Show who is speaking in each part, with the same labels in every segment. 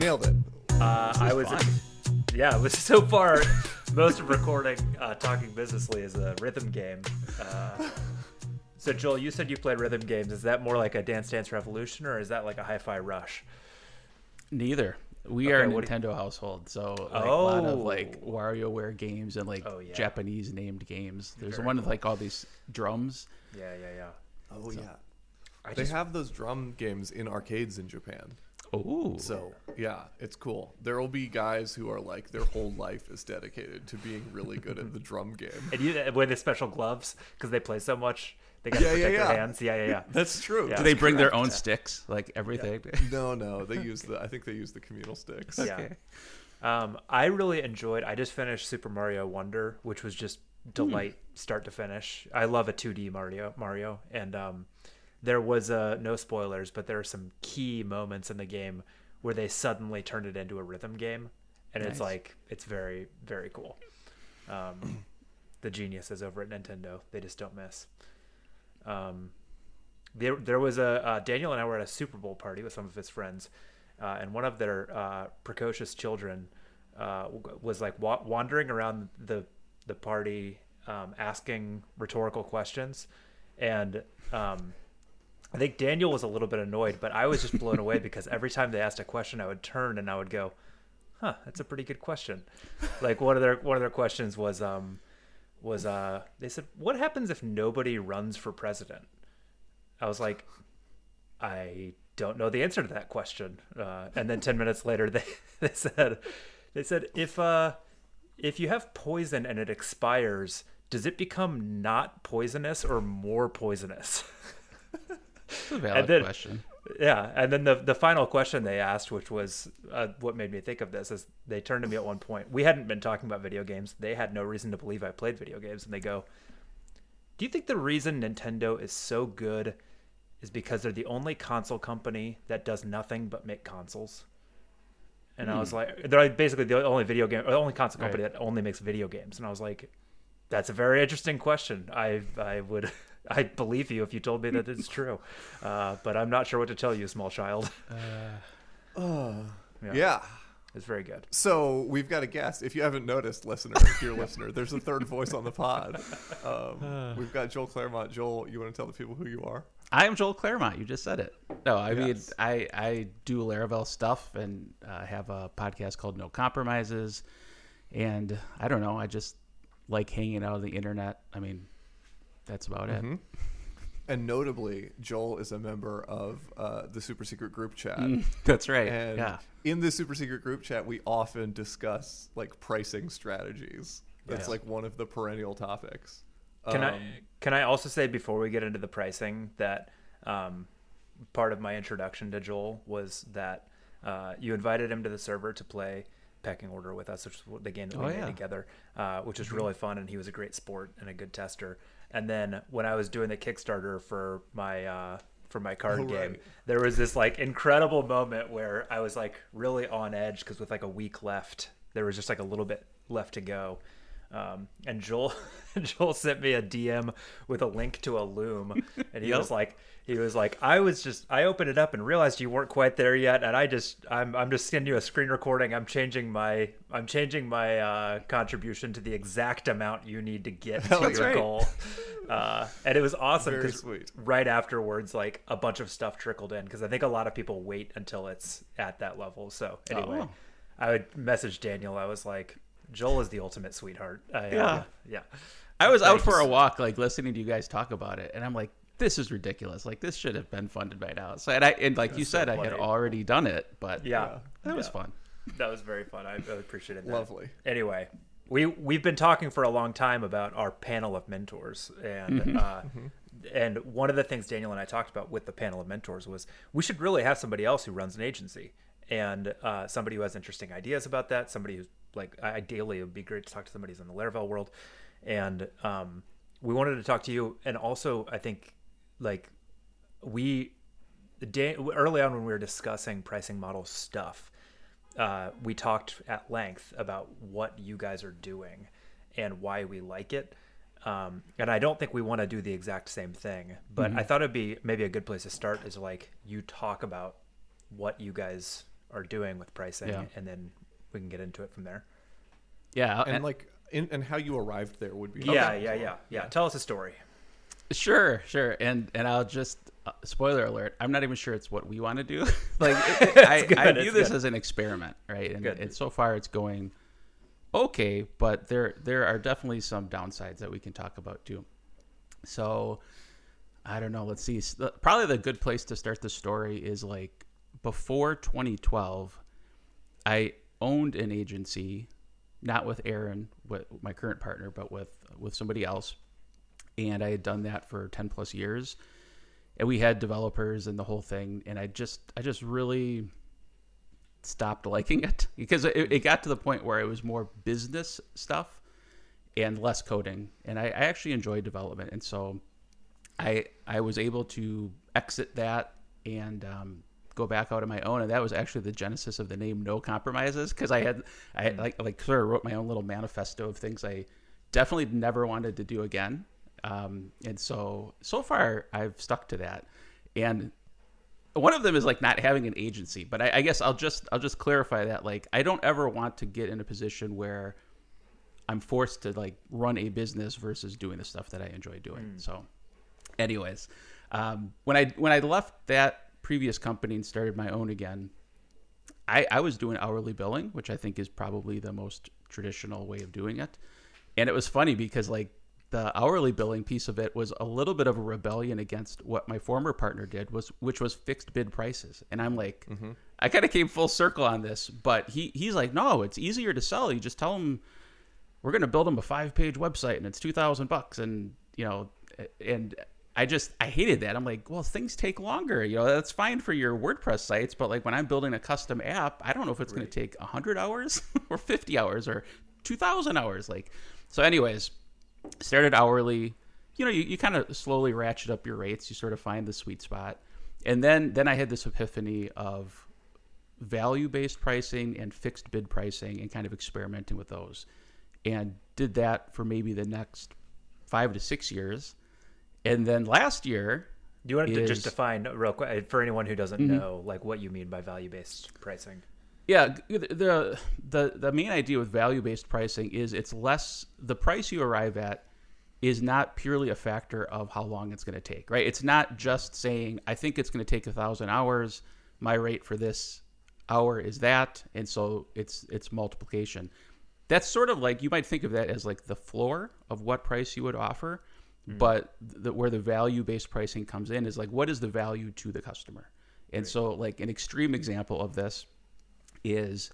Speaker 1: We nailed it.
Speaker 2: Uh, I was,
Speaker 3: fun.
Speaker 2: yeah, it was so far. Most of recording uh, talking businessly is a rhythm game. Uh, so Joel, you said you played rhythm games. Is that more like a Dance Dance Revolution, or is that like a Hi-Fi Rush?
Speaker 3: Neither. We are a
Speaker 2: Okay, what do
Speaker 3: Nintendo household, so like, a lot of like
Speaker 2: Oh.
Speaker 3: WarioWare games and like
Speaker 2: Oh, yeah.
Speaker 3: Japanese named games. There's
Speaker 2: Very
Speaker 3: one with like all these drums.
Speaker 2: Yeah, yeah, yeah.
Speaker 1: Oh yeah.
Speaker 2: I
Speaker 1: They
Speaker 2: just,
Speaker 1: have those drum games in arcades in Japan.
Speaker 3: Oh,
Speaker 1: So yeah, it's cool. There will be guys who are like their whole life is dedicated to being really good at the drum game.
Speaker 2: and you wear the special gloves because they play so much. They got to
Speaker 1: Yeah, yeah,
Speaker 2: protect
Speaker 1: yeah.
Speaker 2: their hands. Yeah, yeah, yeah.
Speaker 1: That's true.
Speaker 2: Yeah.
Speaker 3: do they bring their own sticks, like everything?
Speaker 1: No, no, they use the. I think they use the communal sticks.
Speaker 2: Yeah.
Speaker 3: Okay.
Speaker 2: Um, I really enjoyed. I just finished Super Mario Wonder, which was just delight start to finish. I love a 2D Mario. Mario, and um, there was uh, no spoilers, but there are some key moments in the game where they suddenly turned it into a rhythm game, and it's like it's very very cool. Um, the geniuses over at Nintendo, they just don't miss. Um, there, there was a uh, Daniel and I were at a Super Bowl party with some of his friends, uh, and one of their uh, precocious children uh, was like wa- wandering around the the party, um, asking rhetorical questions, and um, I think Daniel was a little bit annoyed, but I was just blown away because every time they asked a question, I would turn and I would go, "Huh, that's a pretty good question." Like one of their one of their questions was um, was uh, they said, "What happens if nobody runs for president?" I was like, I don't know the answer to that question. Uh, and then ten minutes later, they they said they said if uh if you have poison and it expires, does it become not poisonous or more poisonous?
Speaker 3: That's a valid
Speaker 2: then-
Speaker 3: question.
Speaker 2: yeah, and then the the final question they asked, which was uh, what made me think of this, is they turned to me at one point. We hadn't been talking about video games. They had no reason to believe I played video games, and they go, "Do you think the reason Nintendo is so good is because they're the only console company that does nothing but make consoles?" And I was like, "They're basically the only video game, or the only console company that only makes video games." And I was like, "That's a very interesting question. I I would." I believe you if you told me that it's true, uh, but I'm not sure what to tell you, small child.
Speaker 1: Yeah.
Speaker 2: It's very good.
Speaker 1: So we've got a guest. If you haven't noticed, listener, if you're a listener, there's a third voice on the pod. Um, we've got Joel Clermont. Joel, you want to tell the people who you are?
Speaker 3: I am Joel Clermont. You just said it. No, I mean I I do Laravel stuff and uh, have a podcast called No Compromises, and I don't know. I just like hanging out on the internet. I mean, that's about it.
Speaker 1: And notably, Joel is a member of uh, the super secret group chat.
Speaker 3: That's right.
Speaker 1: And
Speaker 3: yeah.
Speaker 1: in the super secret group chat, we often discuss like pricing strategies. That's
Speaker 2: Yes.
Speaker 1: like one of the perennial topics.
Speaker 2: Can
Speaker 1: Um,
Speaker 2: I can I also say before we get into the pricing that um, part of my introduction to Joel was that uh, you invited him to the server to play pecking order with us, which is the game that we
Speaker 3: Oh,
Speaker 2: made
Speaker 3: yeah.
Speaker 2: together, uh, which was really fun, and he was a great sport and a good tester. And then when I was doing the Kickstarter for my uh, for my card
Speaker 1: Oh,
Speaker 2: game,
Speaker 1: right.
Speaker 2: there was this like incredible moment where I was like really on edge because with like a week left, there was just like a little bit left to go. Um, and Joel, Joel sent me a DM with a link to a Loom, and he
Speaker 3: Yep.
Speaker 2: was like, he was like, I was just, I opened it up and realized you weren't quite there yet, and I just, I'm, I'm just sending you a screen recording. I'm changing my, I'm changing my uh, contribution to the exact amount you need to get to your.
Speaker 1: Right.
Speaker 2: goal. Uh, and it was awesome because right afterwards, like a bunch of stuff trickled in because I think a lot of people wait until it's at that level. So anyway,
Speaker 3: Oh.
Speaker 2: I would message Daniel. I was like, Joel is the ultimate sweetheart. I, uh,
Speaker 3: Yeah.
Speaker 2: yeah.
Speaker 3: I was out for a walk, like listening to you guys talk about it, and I'm like, this is ridiculous. Like this should have been funded by now. So and I and like you
Speaker 2: so
Speaker 3: said, I had already done it, but
Speaker 2: Yeah.
Speaker 3: that was fun.
Speaker 2: That was very fun. I really appreciated that.
Speaker 1: Lovely.
Speaker 2: Anyway, we we've been talking for a long time about our panel of mentors, and uh, and one of the things Daniel and I talked about with the panel of mentors was we should really have somebody else who runs an agency and uh, somebody who has interesting ideas about that. Somebody who's like ideally it would be great to talk to somebody who's in the Laravel world, and um, we wanted to talk to you. And also, I think like we Dan, early on when we were discussing pricing model stuff, uh, we talked at length about what you guys are doing and why we like it. Um, and I don't think we want to do the exact same thing, but I thought it'd be maybe a good place to start is like you talk about what you guys are doing with pricing,
Speaker 3: Yeah.
Speaker 2: and then we can get into it from there.
Speaker 3: Yeah,
Speaker 1: and like in, and how you arrived there would be
Speaker 2: Yeah,
Speaker 1: helpful
Speaker 2: yeah,
Speaker 1: as
Speaker 2: yeah, yeah. Tell us a story.
Speaker 3: Sure, sure, and and I'll just uh, spoiler alert. I'm not even sure it's what we want to do. like it- it- I,
Speaker 2: good,
Speaker 3: I view this
Speaker 2: good.
Speaker 3: as an experiment, right? And, and so far it's going okay, but there there are definitely some downsides that we can talk about too. So I don't know. Let's see. Probably the good place to start the story is like before 2012. I owned an agency, not with Aaron, with my current partner, but with with somebody else, and I had done that for 10 plus years. And we had developers and the whole thing, and I just I just really stopped liking it because it, it got to the point where it was more business stuff and less coding, and I, I actually enjoy development, and so I I was able to exit that and um, go back out on my own, and that was actually the genesis of the name No Compromises because I had I had, like like sort of wrote my own little manifesto of things I definitely never wanted to do again, um, and so so far I've stuck to that, and one of them is like not having an agency, but I, I guess I'll just I'll just clarify that like I don't ever want to get in a position where I'm forced to like run a business versus doing the stuff that I enjoy doing. So, anyways, um, when I when I left that previous company and started my own again, I, I was doing hourly billing, which I think is probably the most traditional way of doing it. And it was funny because like the hourly billing piece of it was a little bit of a rebellion against what my former partner did was which was fixed bid prices. And I'm like mm-hmm. I kind of came full circle on this, but he he's like, "No, it's easier to sell. You just tell them we're going to build them a five-page website and it's 2000 bucks and, you know, and I just I hated that. I'm like, well, things take longer. You know, that's fine for your WordPress sites, but like when I'm building a custom app, I don't know if it's going to take 100 hours or 50 hours or 2000 hours like. So anyways, started hourly. You know, you, you kind of slowly ratchet up your rates. You sort of find the sweet spot. And then then I had this epiphany of value-based pricing and fixed bid pricing and kind of experimenting with those. And did that for maybe the next 5 to 6 years. And then last year,
Speaker 2: Do you want to
Speaker 3: is-
Speaker 2: just define real quick for anyone who doesn't
Speaker 3: Mm-hmm.
Speaker 2: know, like what you mean by value-based pricing?
Speaker 3: Yeah, the the the main idea with value based pricing is it's less the price you arrive at is not purely a factor of how long it's going to take, right? It's not just saying I think it's going to take a thousand hours. My rate for this hour is that, and so it's it's multiplication. That's sort of like you might think of that as like the floor of what price you would offer, Mm. but the, where the value based pricing comes in is like what is the value to the customer, and so like an extreme example of this is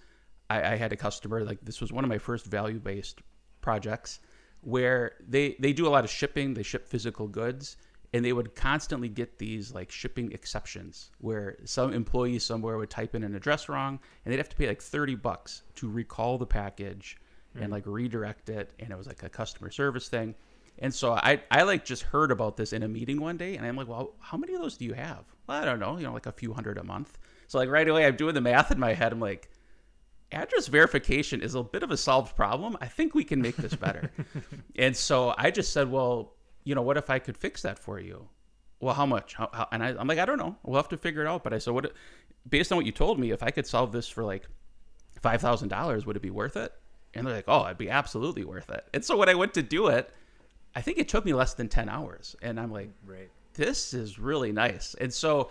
Speaker 3: I, I had a customer like this was one of my first value based projects where they they do a lot of shipping they ship physical goods and they would constantly get these like shipping exceptions where some employee somewhere would type in an address wrong and they'd have to pay like 30 bucks to recall the package and mm. like redirect it. And it was like a customer service thing and so I, I like just heard about this in a meeting one day and I'm like, well, how many of those do you have? Well, I don't know, you know, like a few hundred a month. So like right away I'm doing the math in my head. I'm like, address verification is a bit of a solved problem. I think we can make this better. and so I just said, well, you know, what if I could fix that for you? Well, how much? How, how, and I, I'm like, I don't know. We'll have to figure it out. But I said, what, based on what you told me, if I could solve this for like $5,000, would it be worth it? And they're like, oh, it'd be absolutely worth it. And so when I went to do it, I think it took me less than 10 hours. And I'm like,
Speaker 2: Right.
Speaker 3: this is really nice. And so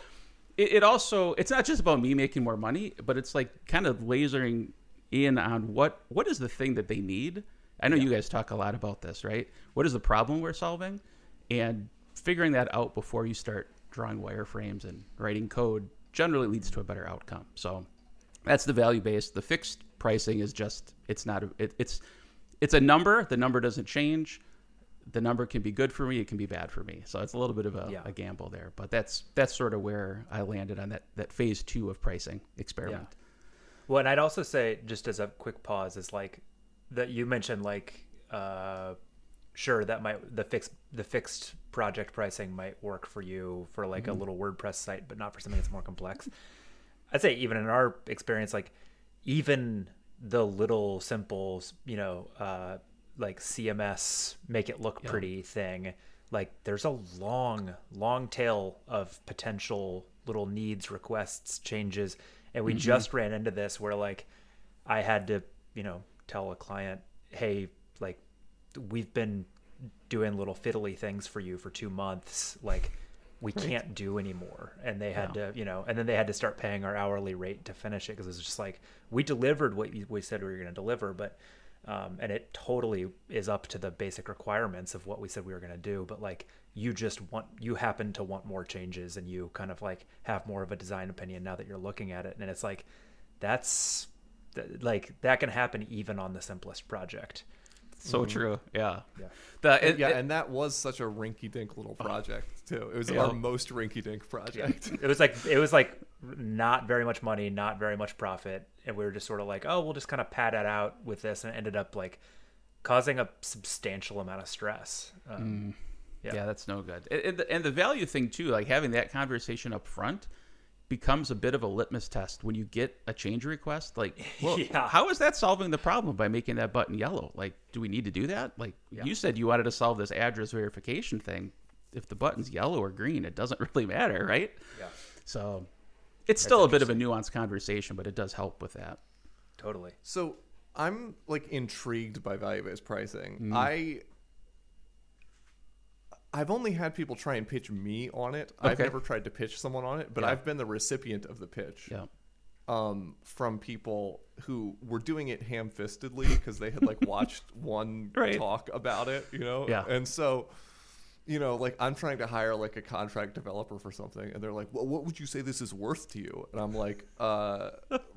Speaker 3: it, it also it's not just about me making more money, but it's like kind of lasering in on what what is the thing that they need. I know you guys talk a lot about this, right? What is the problem we're solving? And figuring that out before you start drawing wireframes and writing code generally leads to a better outcome. So that's the value based. The fixed pricing is just it's not a, it, it's it's a number. The number doesn't change. The number can be good for me. It can be bad for me. So it's a little bit of a,
Speaker 2: Yeah.
Speaker 3: a gamble there. But that's that's sort of where I landed on that that phase two of pricing experiment.
Speaker 2: Well, and I'd also say, just as a quick pause, is like that you mentioned, like, uh, sure, that might the fixed the fixed project pricing might work for you for like a little WordPress site, but not for something that's more complex. I'd say even in our experience, like even the little simple, you know, uh, like CMS make it look
Speaker 3: Yeah.
Speaker 2: pretty thing, like there's a long, long tail of potential little needs, requests, changes, And we mm-hmm. just ran into this where like I had to, you know, tell a client, "Hey, like we've been doing little fiddly things for you for 2 months. Like we can't do anymore." And they had to, you know, and then they had to start paying our hourly rate to finish it because it was just like we delivered what we said we were going to deliver, but um, and it totally is up to the basic requirements of what we said we were going to do but like you just want you happen to want more changes and you kind of like have more of a design opinion now that you're looking at it and it's like that's th- like that can happen even on the simplest project
Speaker 3: So true. Yeah.
Speaker 2: Yeah.
Speaker 3: The, it-
Speaker 1: yeah,
Speaker 3: it-
Speaker 1: and that was such a rinky-dink little project too. It was
Speaker 3: Yeah.
Speaker 1: our most rinky-dink project.
Speaker 2: it was like it was like not very much money not very much profit and we were just sort of like oh we'll just kind of pad it out with this and it ended up like causing a substantial amount of stress um,
Speaker 3: yeah.
Speaker 2: yeah.
Speaker 3: that's no good. And, and the, and the value thing too, like having that conversation up front becomes a bit of a litmus test when you get a change request. Like, well,
Speaker 2: Yeah.
Speaker 3: how is that solving the problem by making that button yellow? Like, do we need to do that? Like, you said you wanted to solve this address verification thing. If the button's yellow or green, it doesn't really matter, right?
Speaker 2: yeah
Speaker 3: So it's still a bit of a nuanced conversation, but it does help with that.
Speaker 2: totally
Speaker 1: So I'm like intrigued by value-based pricing.
Speaker 3: Mm.
Speaker 1: I I've only had people try and pitch me on it. I've never tried to pitch someone on it, but
Speaker 3: Yeah.
Speaker 1: I've been the recipient of the pitch.
Speaker 3: Yeah.
Speaker 1: um, from people who were doing it ham-fistedly because they had like watched one
Speaker 3: Right.
Speaker 1: talk about it, you know.
Speaker 3: Yeah.
Speaker 1: And so, you know, like I'm trying to hire like a contract developer for something, and they're like, "Well, what would you say this is worth to you?" And I'm like, "Uh,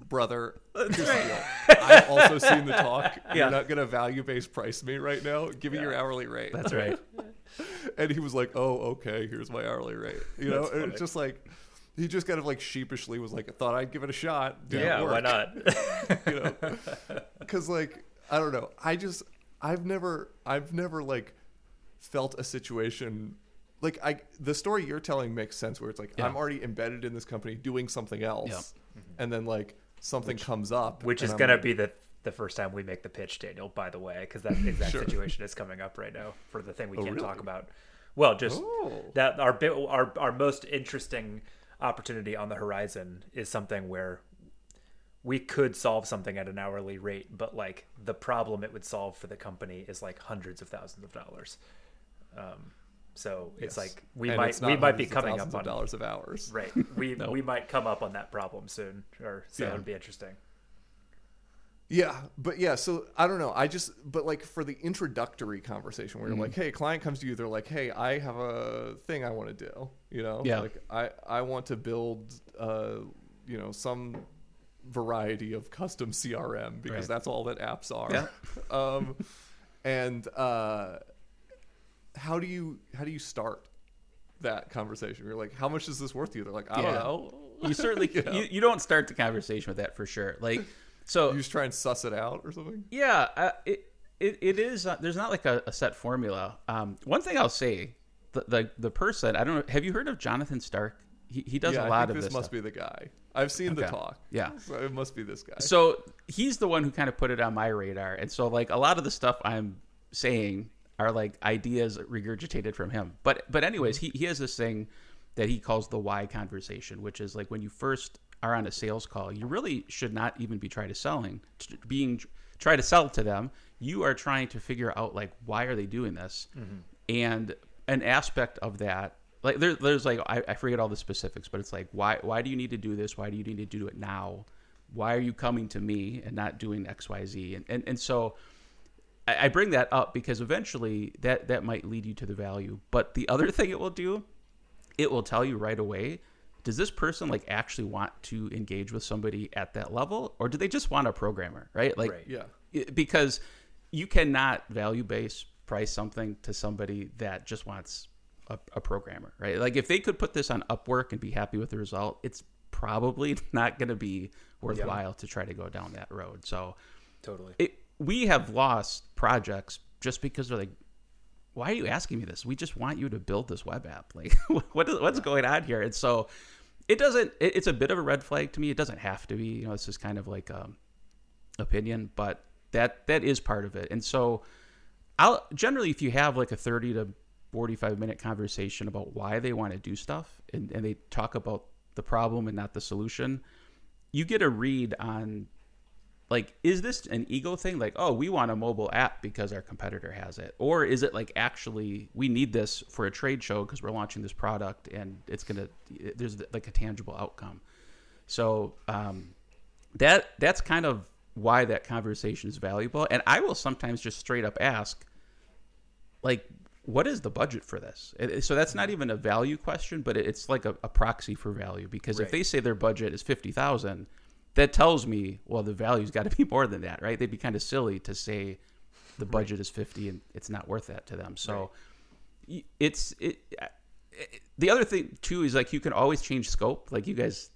Speaker 1: brother, here's the deal. I've also seen the talk.
Speaker 3: Yeah.
Speaker 1: You're not gonna value-based price me right now. Give me your hourly rate."
Speaker 3: That's right.
Speaker 1: and he was like, "Oh, okay. Here's my hourly rate." You know, and it's just like. He just kind of like sheepishly was like, I thought I'd give it a shot. Didn't
Speaker 2: yeah
Speaker 1: work
Speaker 2: why not
Speaker 1: you know because like i don't know i just i've never i've never like felt a situation like i the story you're telling makes sense where it's like
Speaker 3: Yeah.
Speaker 1: i'm already embedded in this company doing something else mm-hmm. and then like something comes up
Speaker 2: which is
Speaker 1: I'm
Speaker 2: going to
Speaker 1: like,
Speaker 2: be the the first time we make the pitch, Daniel. By the way, because that exact
Speaker 1: Sure.
Speaker 2: situation is coming up right now for the thing we
Speaker 1: Oh,
Speaker 2: can't
Speaker 1: really?
Speaker 2: talk about. Well, just
Speaker 1: Oh.
Speaker 2: that our bit, our our most interesting opportunity on the horizon is something where we could solve something at an hourly rate, but like the problem it would solve for the company is like hundreds of thousands of dollars. Um, so it's
Speaker 1: yes.
Speaker 2: like we
Speaker 1: And
Speaker 2: might we might be coming up on
Speaker 1: dollars of hours
Speaker 2: right. We
Speaker 3: No.
Speaker 2: we might come up on that problem soon, or so
Speaker 1: Yeah.
Speaker 2: it'd be interesting.
Speaker 1: Yeah, but yeah, so I don't know. I just but like for the introductory conversation where you're
Speaker 3: Mm-hmm.
Speaker 1: like, hey, a client comes to you, they're like, hey, I have a thing I want to do. You know,
Speaker 3: Yeah.
Speaker 1: like I I want to build uh you know some variety of custom CRM because
Speaker 3: Right.
Speaker 1: that's all that apps are.
Speaker 3: Yeah.
Speaker 1: um, and uh, how do you how do you start that conversation? You're like, how much is this worth to you? They're like, I don't know.
Speaker 3: You certainly
Speaker 1: You know?
Speaker 3: you, you don't start the conversation with that for sure. Like so
Speaker 1: You just try and suss it out or something.
Speaker 3: Yeah, uh, it, it it is. Uh, there's not like a, a set formula. Um, one thing I'll say, the, the the person I don't know. Have you heard of Jonathan Stark? He he does
Speaker 1: yeah,
Speaker 3: a lot
Speaker 1: I
Speaker 3: of
Speaker 1: this,
Speaker 3: this.
Speaker 1: must
Speaker 3: stuff.
Speaker 1: be the guy. I've seen the talk.
Speaker 3: Yeah.
Speaker 1: So it must be this guy.
Speaker 3: So he's the one who kind of put it on my radar, and so like a lot of the stuff I'm saying are like ideas regurgitated from him. But but anyways, mm-hmm. he he has this thing that he calls the why conversation, which is like when you first are on a sales call, you really should not even be trying to selling, being try to sell to them. You are trying to figure out like why are they doing this, mm-hmm. and an aspect of that. Like there, there's like I, I forget all the specifics, but it's like why why do you need to do this? Why do you need to do it now? Why are you coming to me and not doing X Y Z? And and, and so I, I bring that up because eventually that that might lead you to the value. But the other thing it will do, it will tell you right away. Does this person like actually want to engage with somebody at that level, or do they just want a programmer? Right? Like
Speaker 2: Right.
Speaker 1: yeah.
Speaker 3: it- because you cannot value base price something to somebody that just wants a, a programmer, right? Like if they could put this on Upwork and be happy with the result, it's probably not going to be worthwhile to try to go down that road. So
Speaker 2: Totally.
Speaker 3: it, we have lost projects just because they're like, why are you asking me this? We just want you to build this web app. Like, what is, what's going on here? And so it doesn't, it, it's a bit of a red flag to me. It doesn't have to be, you know, this is kind of like, um, opinion, but that, that is part of it. And so I'll generally, if you have like a 30 to 45 minute conversation about why they want to do stuff and, and they talk about the problem and not the solution, you get a read on like is this an ego thing? Like oh we want a mobile app because our competitor has it. Or is it like actually we need this for a trade show because we're launching this product and it's gonna there's like a tangible outcome. So um, that that's kind of why that conversation is valuable. And i will sometimes just straight up ask like what is the budget for this? So that's not even a value question but it's like a, a proxy for value. Because if they say their budget is 50000 that tells me well the value's got to be more than that right they'd be kind of silly to say the budget is 50 and it's not worth that to them so y it's it, it the other thing too is like you can always change scope like you guys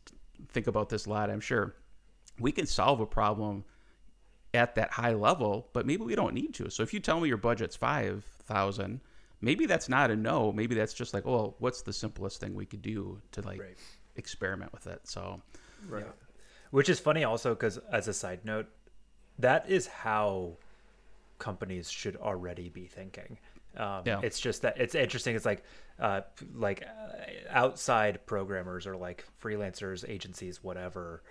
Speaker 3: think about this a lot i'm sure we can solve a problem at that high level, but maybe we don't need to. So if you tell me your budget's five thousand, maybe that's not a no. Maybe that's just like, well, what's the simplest thing we could do to like
Speaker 2: Right.
Speaker 3: experiment with it? So
Speaker 2: Right. Which is funny also because, as a side note, that is how companies should already be thinking. Um,
Speaker 3: Yeah.
Speaker 2: It's just that it's interesting. It's like, uh, like uh, outside programmers or like freelancers, agencies, whatever,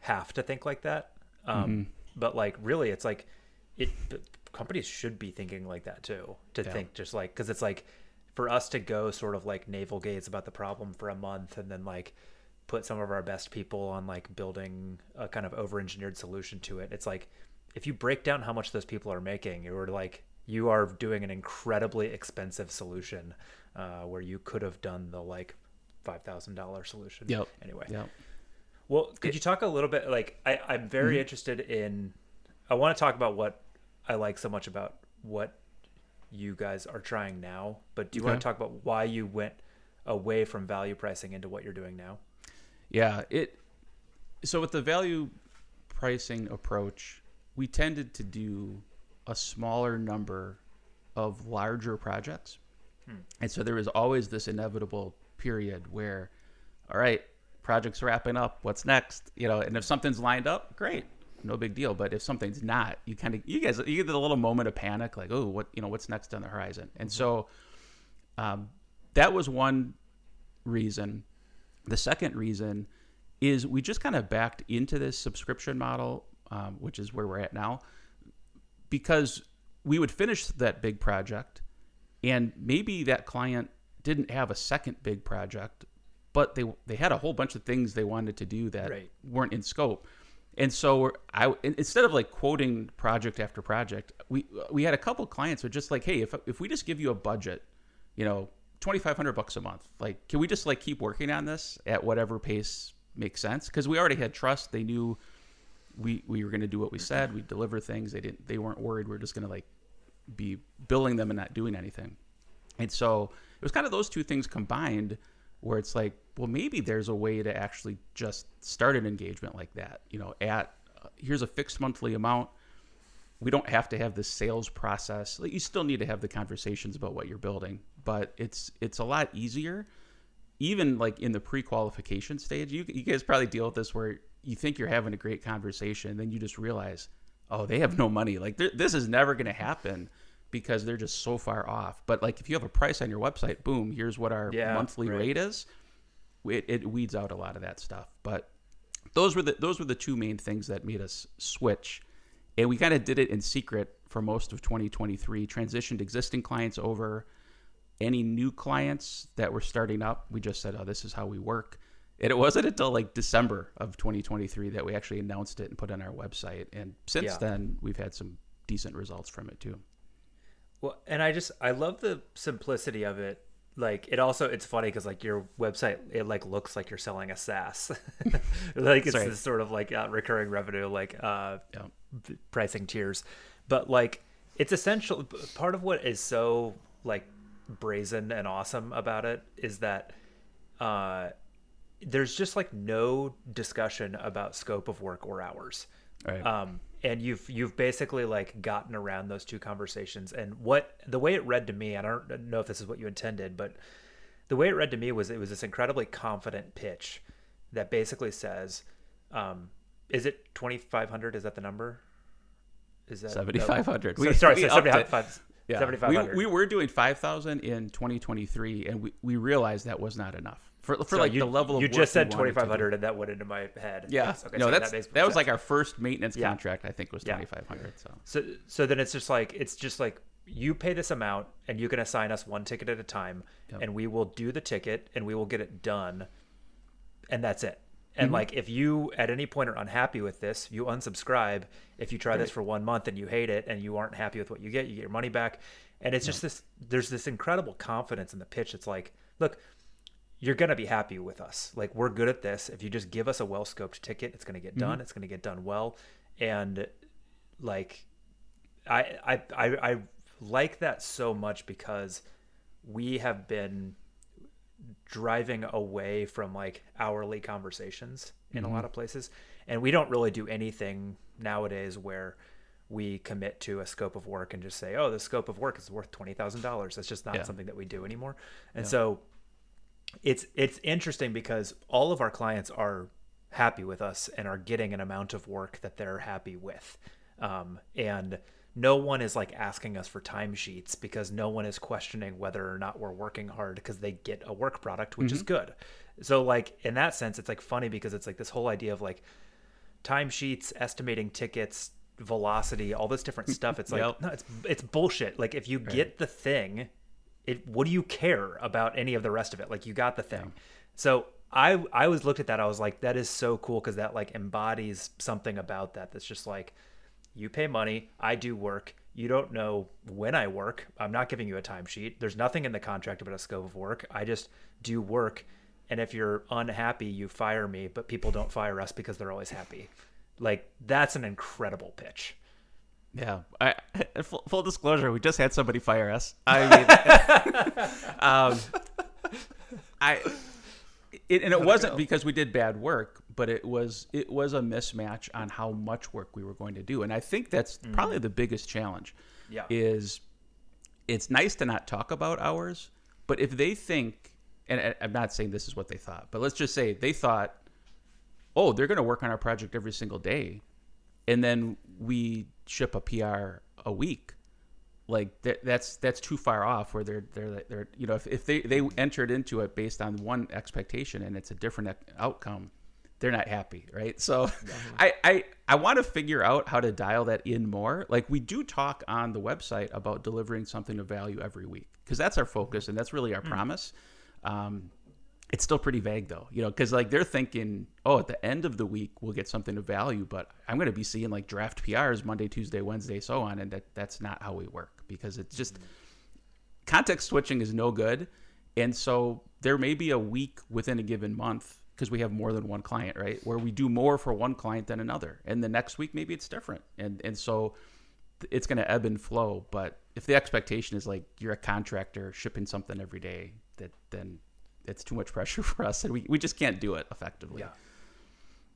Speaker 2: have to think like that. Um, But like, really, it's like it. Companies should be thinking like that too. To
Speaker 3: Yeah.
Speaker 2: think just like because it's like for us to go sort of like navel gaze about the problem for a month and then like put some of our best people on like building a kind of over engineered solution to it. It's like if you break down how much those people are making, you're like you are doing an incredibly expensive solution uh, where you could have done the like five thousand dollar solution.
Speaker 3: Yep.
Speaker 2: Anyway.
Speaker 3: yeah,
Speaker 2: Well, could you talk a little bit? Like, I, I'm very
Speaker 3: Mm-hmm.
Speaker 2: interested in. I want to talk about what I like so much about what you guys are trying now. But do you want to talk about why you went away from value pricing into what you're doing now?
Speaker 3: Yeah. It so with the value pricing approach, we tended to do a smaller number of larger projects. And so there was always this inevitable period where, all right, project's wrapping up. What's next? You know, and if something's lined up, great, no big deal. But if something's not, you kind of you guys you get a little moment of panic, like, oh, what you know, what's next on the horizon? And so, um, that was one reason. The second reason is we just kind of backed into this subscription model, um, which is where we're at now, because we would finish that big project, and maybe that client didn't have a second big project, but they they had a whole bunch of things they wanted to do that
Speaker 2: Right.
Speaker 3: weren't in scope. And so I instead of like quoting project after project, we we had a couple clients who were just like, hey, if if we just give you a budget, you know, twenty five hundred bucks a month, like, can we just like keep working on this at whatever pace makes sense? Because we already had trust. They knew we we were going to do what we said. We'd deliver things. They didn't. They weren't worried. We're just going to like be billing them and not doing anything. And so it was kind of those two things combined where it's like, well, maybe there's a way to actually just start an engagement like that. You know, at uh, here's a fixed monthly amount. We don't have to have the sales process. Like, you still need to have the conversations about what you're building, but it's it's a lot easier. Even like in the pre-qualification stage, you you guys probably deal with this where you think you're having a great conversation, and then you just realize, oh, they have no money. Like this is never going to happen because they're just so far off. But like if you have a price on your website, boom, here's what our
Speaker 2: Yeah,
Speaker 3: monthly
Speaker 2: right.
Speaker 3: rate is. It, it weeds out a lot of that stuff. But those were the those were the two main things that made us switch, and we kind of did it in secret for most of 2023. Transitioned existing clients over. Any new clients that were starting up, we just said, "Oh, this is how we work." And it wasn't until like December of 2023 that we actually announced it and put it on our website. And since
Speaker 2: Yeah.
Speaker 3: then, we've had some decent results from it too.
Speaker 2: Well, and I just I love the simplicity of it. Like it also it's funny because like your website it like looks like you're selling a SaaS, like it's
Speaker 3: right.
Speaker 2: this sort of like uh, recurring revenue like uh,
Speaker 3: Yeah.
Speaker 2: pricing tiers, but like it's essential. Part of what is so like brazen and awesome about it is that uh, there's just like no discussion about scope of work or hours
Speaker 3: Right.
Speaker 2: um, and you've you've basically like gotten around those two conversations and what the way it read to me i don't know if this is what you intended but the way it read to me was it was this incredibly confident pitch that basically says um, is it 2500 is that the number is that
Speaker 3: 7,500.
Speaker 2: no,
Speaker 3: We-
Speaker 2: sorry
Speaker 3: we
Speaker 2: so
Speaker 3: upped
Speaker 2: 75
Speaker 3: Yeah.
Speaker 2: 7500
Speaker 3: We, we were doing 5,000 in 2023, and we, we realized that was not enough. for for
Speaker 2: So
Speaker 3: like
Speaker 2: you,
Speaker 3: the level of
Speaker 2: you just said
Speaker 3: we wanted
Speaker 2: twenty
Speaker 3: to do.
Speaker 2: five hundred, and that went into my head.
Speaker 3: Yeah,
Speaker 2: Yes, okay,
Speaker 3: no,
Speaker 2: so
Speaker 3: that's
Speaker 2: makes
Speaker 3: that, was like our first maintenance
Speaker 2: Yeah.
Speaker 3: contract. I think was
Speaker 2: Yeah.
Speaker 3: twenty five hundred. So
Speaker 2: So so then it's just like it's just like you pay this amount and you can assign us one ticket at a time
Speaker 3: Yep.
Speaker 2: and we will do the ticket and we will get it done and that's it. And
Speaker 3: Mm-hmm.
Speaker 2: like if you at any point are unhappy with this, you unsubscribe. If you try this for one month and you hate it and you aren't happy with what you get, you get your money back. And it's just this there's this incredible confidence in the pitch. It's like, look, you're gonna be happy with us. Like we're good at this. If you just give us a well scoped ticket, it's gonna get done. It's gonna get done well. And like I, I I I like that so much because we have been driving away from like hourly conversations in a lot of places. And we don't really do anything nowadays where we commit to a scope of work and just say oh the scope of work is worth $20,000 that's just not
Speaker 3: Yeah.
Speaker 2: something that we do anymore. And so it's it's interesting because all of our clients are happy with us and are getting an amount of work that they're happy with. Um, and no one is like asking us for timesheets because no one is questioning whether or not we're working hard because they get a work product which is mm-hmm. good. So like in that sense it's like funny because it's like this whole idea of like timesheets estimating tickets velocity all this different stuff. It's like
Speaker 3: Yep.
Speaker 2: no it's it's bullshit. Like if you get the thing it what do you care about any of the rest of it? Like you got the thing. So i i always looked at that. I was like that is so cool because that like embodies something about that that's just like you pay money i do work. You don't know when i work. I'm not giving you a timesheet. There's nothing in the contract about a scope of work. I just do work and if you're unhappy you fire me but people don't fire us because they're always happy. Like that's an incredible pitch.
Speaker 3: Yeah, I full, full disclosure, we just had somebody fire us. I mean, um, I it, and it wasn't because we did bad work, but it was it was a mismatch on how much work we were going to do, and I think that's mm-hmm. probably the biggest challenge.
Speaker 2: Yeah.
Speaker 3: is it's nice to not talk about hours, but if they think, and I'm not saying this is what they thought, but let's just say they thought, oh, they're going to work on our project every single day, and then we ship a PR a week. Like that, that's that's too far off. Where they're they're they're you know if, if they they entered into it based on one expectation and it's a different outcome, they're not happy, right? So, uh-huh. I I I want to figure out how to dial that in more. Like we do talk on the website about delivering something of value every week because that's our focus and that's really our mm. promise. Um, it's still pretty vague though, you know, because like they're thinking, oh, at the end of the week we'll get something of value, but I'm going to be seeing like draft PRs Monday, Tuesday, Wednesday, so on, and that that's not how we work because it's just mm. context switching is no good, and so there may be a week within a given month because we have more than one client, right, where we do more for one client than another, and the next week maybe it's different, and and so it's going to ebb and flow. But if the expectation is like you're a contractor shipping something every day, that then it's too much pressure for us, and we, we just can't do it effectively.
Speaker 2: yeah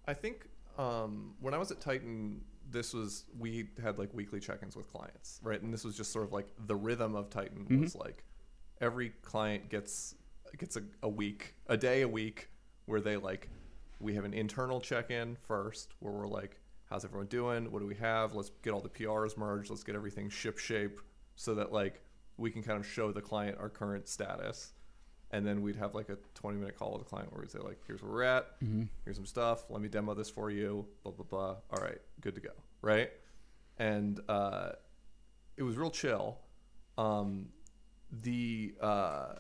Speaker 1: I think um, when I was at Tighten, this was we had like weekly check-ins with clients, right? And this was just sort of like the rhythm of Tighten was like every client gets gets a, a week, a day a week where they like we have an internal check-in first where we're like, how's everyone doing? What do we have? Let's get all the PRs merged. Let's get everything ship shape so that like we can kind of show the client our current status. And then we'd have like a 20 minute call with the client where we'd say like here's where we're at. Here's some stuff. Let me demo this for you. Blah blah blah. All right. Good to go. Right? And uh, it was real chill. Um, the uh,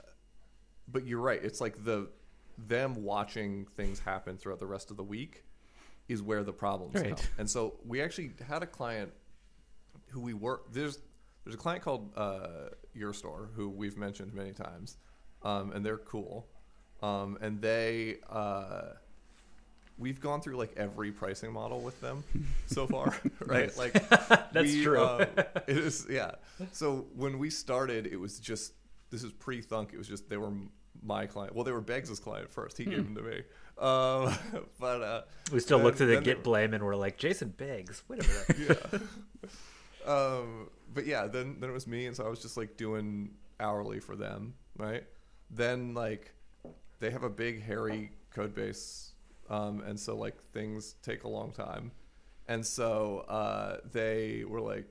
Speaker 1: but you're right. It's like the them watching things happen throughout the rest of the week is where the problems
Speaker 3: Right.
Speaker 1: come and so we actually had a client who we work there's there's a client called uh, Your Store who we've mentioned many times, um, and they're cool, um, and they uh, we've gone through like every pricing model with them so far, right? Like
Speaker 2: That's
Speaker 1: we,
Speaker 2: true.
Speaker 1: um, it is yeah. So when we started, it was just this is pre Thunk. It was just they were my client. Well, they were Beggs's client first. He gave them to me, um, but uh,
Speaker 2: we still
Speaker 1: then-
Speaker 2: look through the
Speaker 1: then they-
Speaker 2: get blame and we're like jason Beggs. wait a minute
Speaker 1: yeah. um, but yeah, then then it was me, and so I was just like doing hourly for them, right? Then like they have a big hairy code base, um, and so like things take a long time, and so uh, they were like,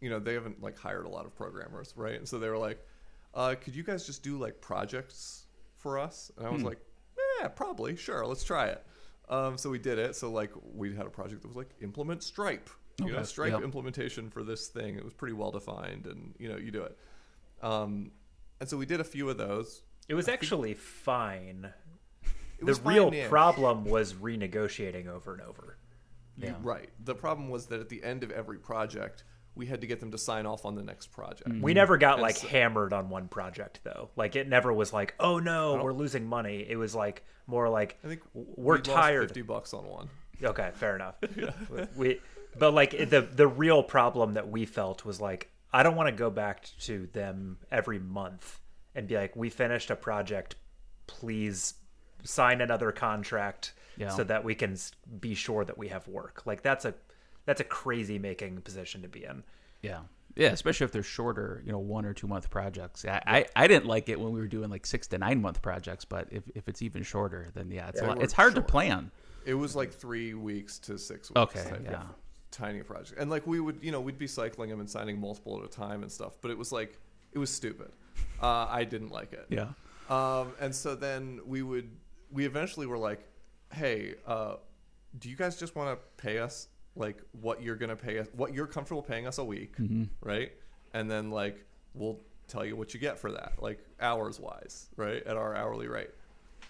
Speaker 1: you know, they haven't like hired a lot of programmers, right? And so they were like, uh, could you guys just do like projects for us? And I was like, yeah, probably, sure, let's try it. Um, so we did it. So like we had a project that was like implement Stripe, you know, Stripe
Speaker 3: Yep.
Speaker 1: implementation for this thing. It was pretty well defined, and you know, you do it. Um, and so we did a few of those.
Speaker 2: It was actually fine.
Speaker 1: It
Speaker 2: The
Speaker 1: was
Speaker 2: real
Speaker 1: fine-ish.
Speaker 2: problem was renegotiating over and over.
Speaker 1: You-
Speaker 3: Yeah.
Speaker 1: Right. The problem was that at the end of every project, we had to get them to sign off on the next project. Mm-hmm.
Speaker 2: We never got
Speaker 1: And
Speaker 2: like
Speaker 1: so-
Speaker 2: hammered on one project though. Like it never was like, "Oh no, we're losing money." It was like more like
Speaker 1: I think
Speaker 2: we're
Speaker 1: we lost
Speaker 2: tired.
Speaker 1: Fifty bucks on one.
Speaker 2: Okay, fair enough. We, but like the the real problem that we felt was like I don't want to go back to them every month and be like, we finished a project, please sign another contract
Speaker 3: Yeah.
Speaker 2: so that we can be sure that we have work. Like that's a that's a crazy making position to be in.
Speaker 3: Yeah. Yeah, especially if they're shorter, you know, one or two month projects. I, I, I didn't like it when we were doing like six to nine month projects, but if, if it's even shorter, then yeah, it's a
Speaker 1: Yeah,
Speaker 3: lot, it's hard
Speaker 1: short.
Speaker 3: to plan.
Speaker 1: It was like three weeks to six weeks.
Speaker 3: Okay, yeah.
Speaker 1: tiny project, and like we would, you know, we'd be cycling them and signing multiple at a time and stuff. But it was like it was stupid. Uh, I didn't like it.
Speaker 3: Yeah.
Speaker 1: Um, and so then we would, we eventually were like, hey, uh, do you guys just want to pay us like what you're gonna pay us, what you're comfortable paying us a week, right? And then like we'll tell you what you get for that, like hours wise, right, at our hourly rate.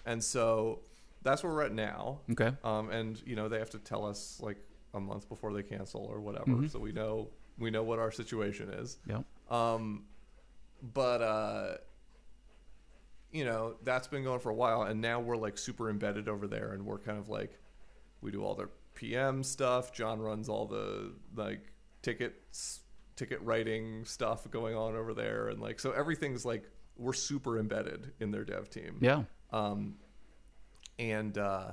Speaker 1: And so that's where we're at now.
Speaker 3: Okay.
Speaker 1: Um, and you know they have to tell us like a month before they cancel or whatever, so we know we know what our situation is.
Speaker 3: Yep.
Speaker 1: Um, but uh, you know that's been going for a while, and now we're like super embedded over there, and we're kind of like we do all their PM stuff. John runs all the like tickets, ticket writing stuff going on over there, and like so everything's like we're super embedded in their dev team.
Speaker 3: Yeah.
Speaker 1: Um, and uh,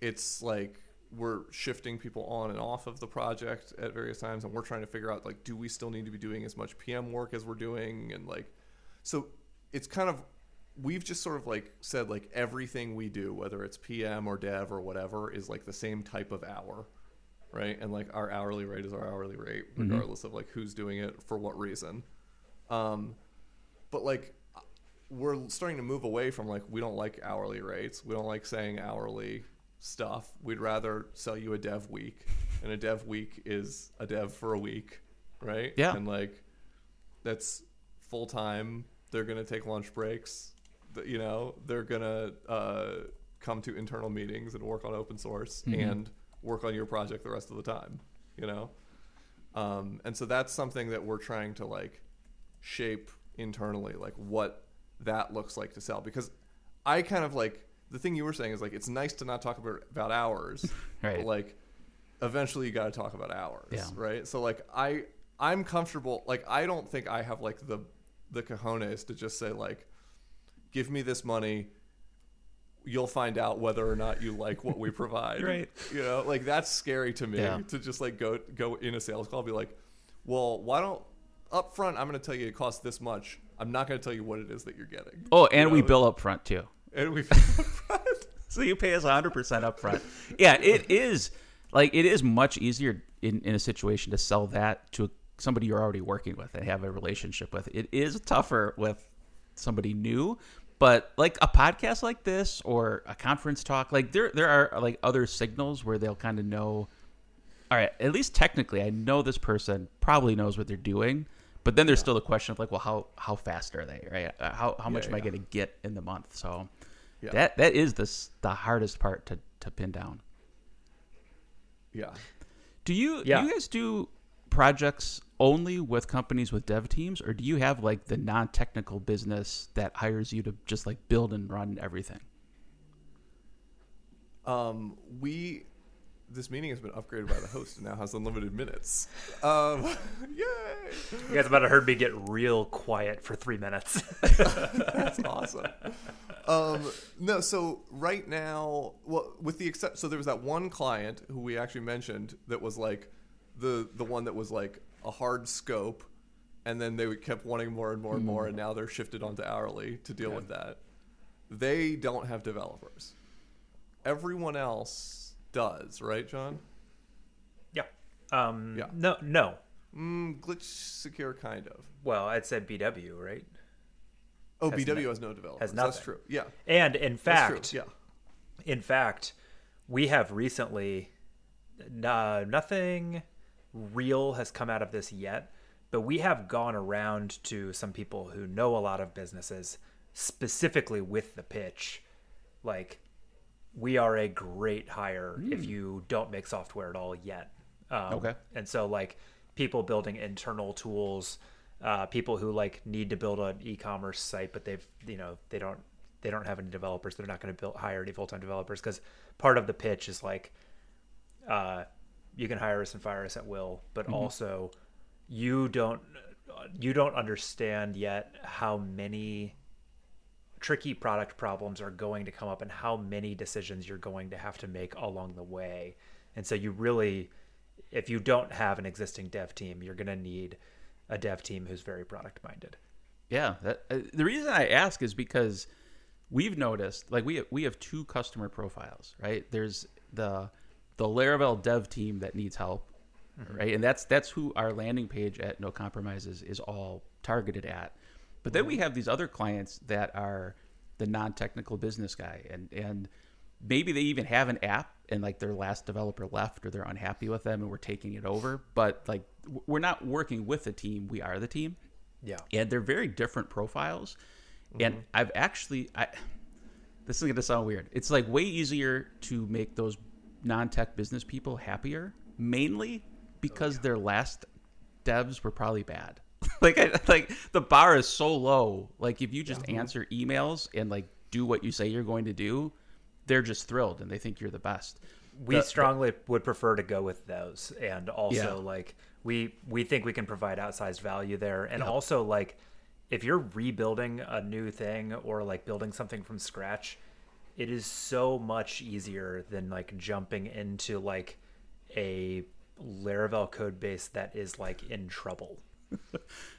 Speaker 1: it's like we're shifting people on and off of the project at various times, and we're trying to figure out like, do we still need to be doing as much PM work as we're doing, and like, so it's kind of we've just sort of like said like everything we do, whether it's PM or dev or whatever, is like the same type of hour. Right, and like our hourly rate is our hourly rate, regardless of like who's doing it for what reason. Um, but like we're starting to move away from like we don't like hourly rates. We don't like saying hourly stuff. We'd rather sell you a dev week, and a dev week is a dev for a week, right?
Speaker 3: Yeah.
Speaker 1: And like that's full time. They're gonna take lunch breaks. You know, they're gonna uh, come to internal meetings and work on open source and work on your project the rest of the time. You know, um, and so that's something that we're trying to like shape internally, like what that looks like to sell. Because I kind of like the thing you were saying is like it's nice to not talk about about hours,
Speaker 3: Right.
Speaker 1: But like eventually you got to talk about hours,
Speaker 3: Yeah.
Speaker 1: right? So like I I'm comfortable. Like I don't think I have like the the cojones to just say like, give me this money. You'll find out whether or not you like what we provide.
Speaker 2: Right.
Speaker 1: You know, like that's scary to me
Speaker 3: Yeah.
Speaker 1: to just like go go in a sales call, and be like, well, why don't up front I'm going to tell you it costs this much. I'm not going to tell you what it is that you're getting.
Speaker 3: Oh, and
Speaker 1: You
Speaker 3: we bill up front too.
Speaker 1: And we
Speaker 3: So you pay us 100% up front. Yeah, it is like it is much easier in, in a situation to sell that to somebody you're already working with and have a relationship with. It is tougher with somebody new, but like a podcast like this or a conference talk, like there there are like other signals where they'll kind of know all right, at least technically I know this person probably knows what they're doing. But then there's still the question of like, well, how how fast are they, right? Uh, How how much
Speaker 1: Yeah,
Speaker 3: am I going to get in the month? So
Speaker 1: Yeah.
Speaker 3: that that is the the hardest part to to pin down.
Speaker 1: yeah.
Speaker 3: Do you
Speaker 2: Yeah.
Speaker 3: do you guys do projects only with companies with dev teams, or do you have like the non technical business that hires you to just like build and run everything?
Speaker 1: Um, we this meeting has been upgraded by the host and now has unlimited minutes. Um, yay!
Speaker 2: You guys about to heard me get real quiet for three minutes.
Speaker 1: That's awesome. Um, no, so right now, well, with the except, so there was that one client who we actually mentioned that was like the the one that was like a hard scope, and then they kept wanting more and more and more, and now they're shifted onto hourly to deal with that. They don't have developers. Everyone else does, right, John?
Speaker 2: yeah. Um,
Speaker 1: Yeah.
Speaker 2: No, no.
Speaker 1: Mm, glitch secure, kind of.
Speaker 2: Well, I'd said BW, right?
Speaker 1: Oh,
Speaker 2: has
Speaker 1: BW
Speaker 2: no-
Speaker 1: has no developers.
Speaker 2: has nothing.
Speaker 1: That's true. Yeah.
Speaker 2: And in
Speaker 1: That's
Speaker 2: fact,
Speaker 1: true. Yeah.
Speaker 2: in fact, we have recently uh, nothing real has come out of this yet, but we have gone around to some people who know a lot of businesses specifically with the pitch like we are a great hire if you don't make software at all yet. Um,
Speaker 3: Okay.
Speaker 2: And so like people building internal tools, uh, people who like need to build an e-commerce site, but they've you know they don't they don't have any developers. They're not going to build hire any full time developers because part of the pitch is like, uh, you can hire us and fire us at will, but also you don't you don't understand yet how many tricky product problems are going to come up and how many decisions you're going to have to make along the way. And so you really if you don't have an existing dev team, you're going to need a dev team who's very product minded.
Speaker 3: Yeah, that, uh, the reason I ask is because we've noticed, like we we have two customer profiles, right? There's the the Laravel dev team that needs help, mm-hmm. right? And that's that's who our landing page at No Compromises is all targeted at. But then we mm-hmm. have these other clients that are the non-technical business guy, and and maybe they even have an app and like their last developer left or they're unhappy with them and we're taking it over. But like we're not working with the team; we are the team
Speaker 2: Yeah.
Speaker 3: and they're very different profiles. And mm-hmm. I've actually, I this is going to sound weird. It's like way easier to make those non-tech business people happier, mainly because their last devs were probably bad. like, I, like the bar is so low. Like, if you just mm-hmm. answer emails and like do what you say you're going to do, they're just thrilled and they think you're the best.
Speaker 2: we
Speaker 3: The-
Speaker 2: strongly would prefer to go with those and also
Speaker 3: Yeah.
Speaker 2: like we we think we can provide outsized value there and also like if you're rebuilding a new thing or like building something from scratch it is so much easier than like jumping into like a laravel code base that is like in trouble.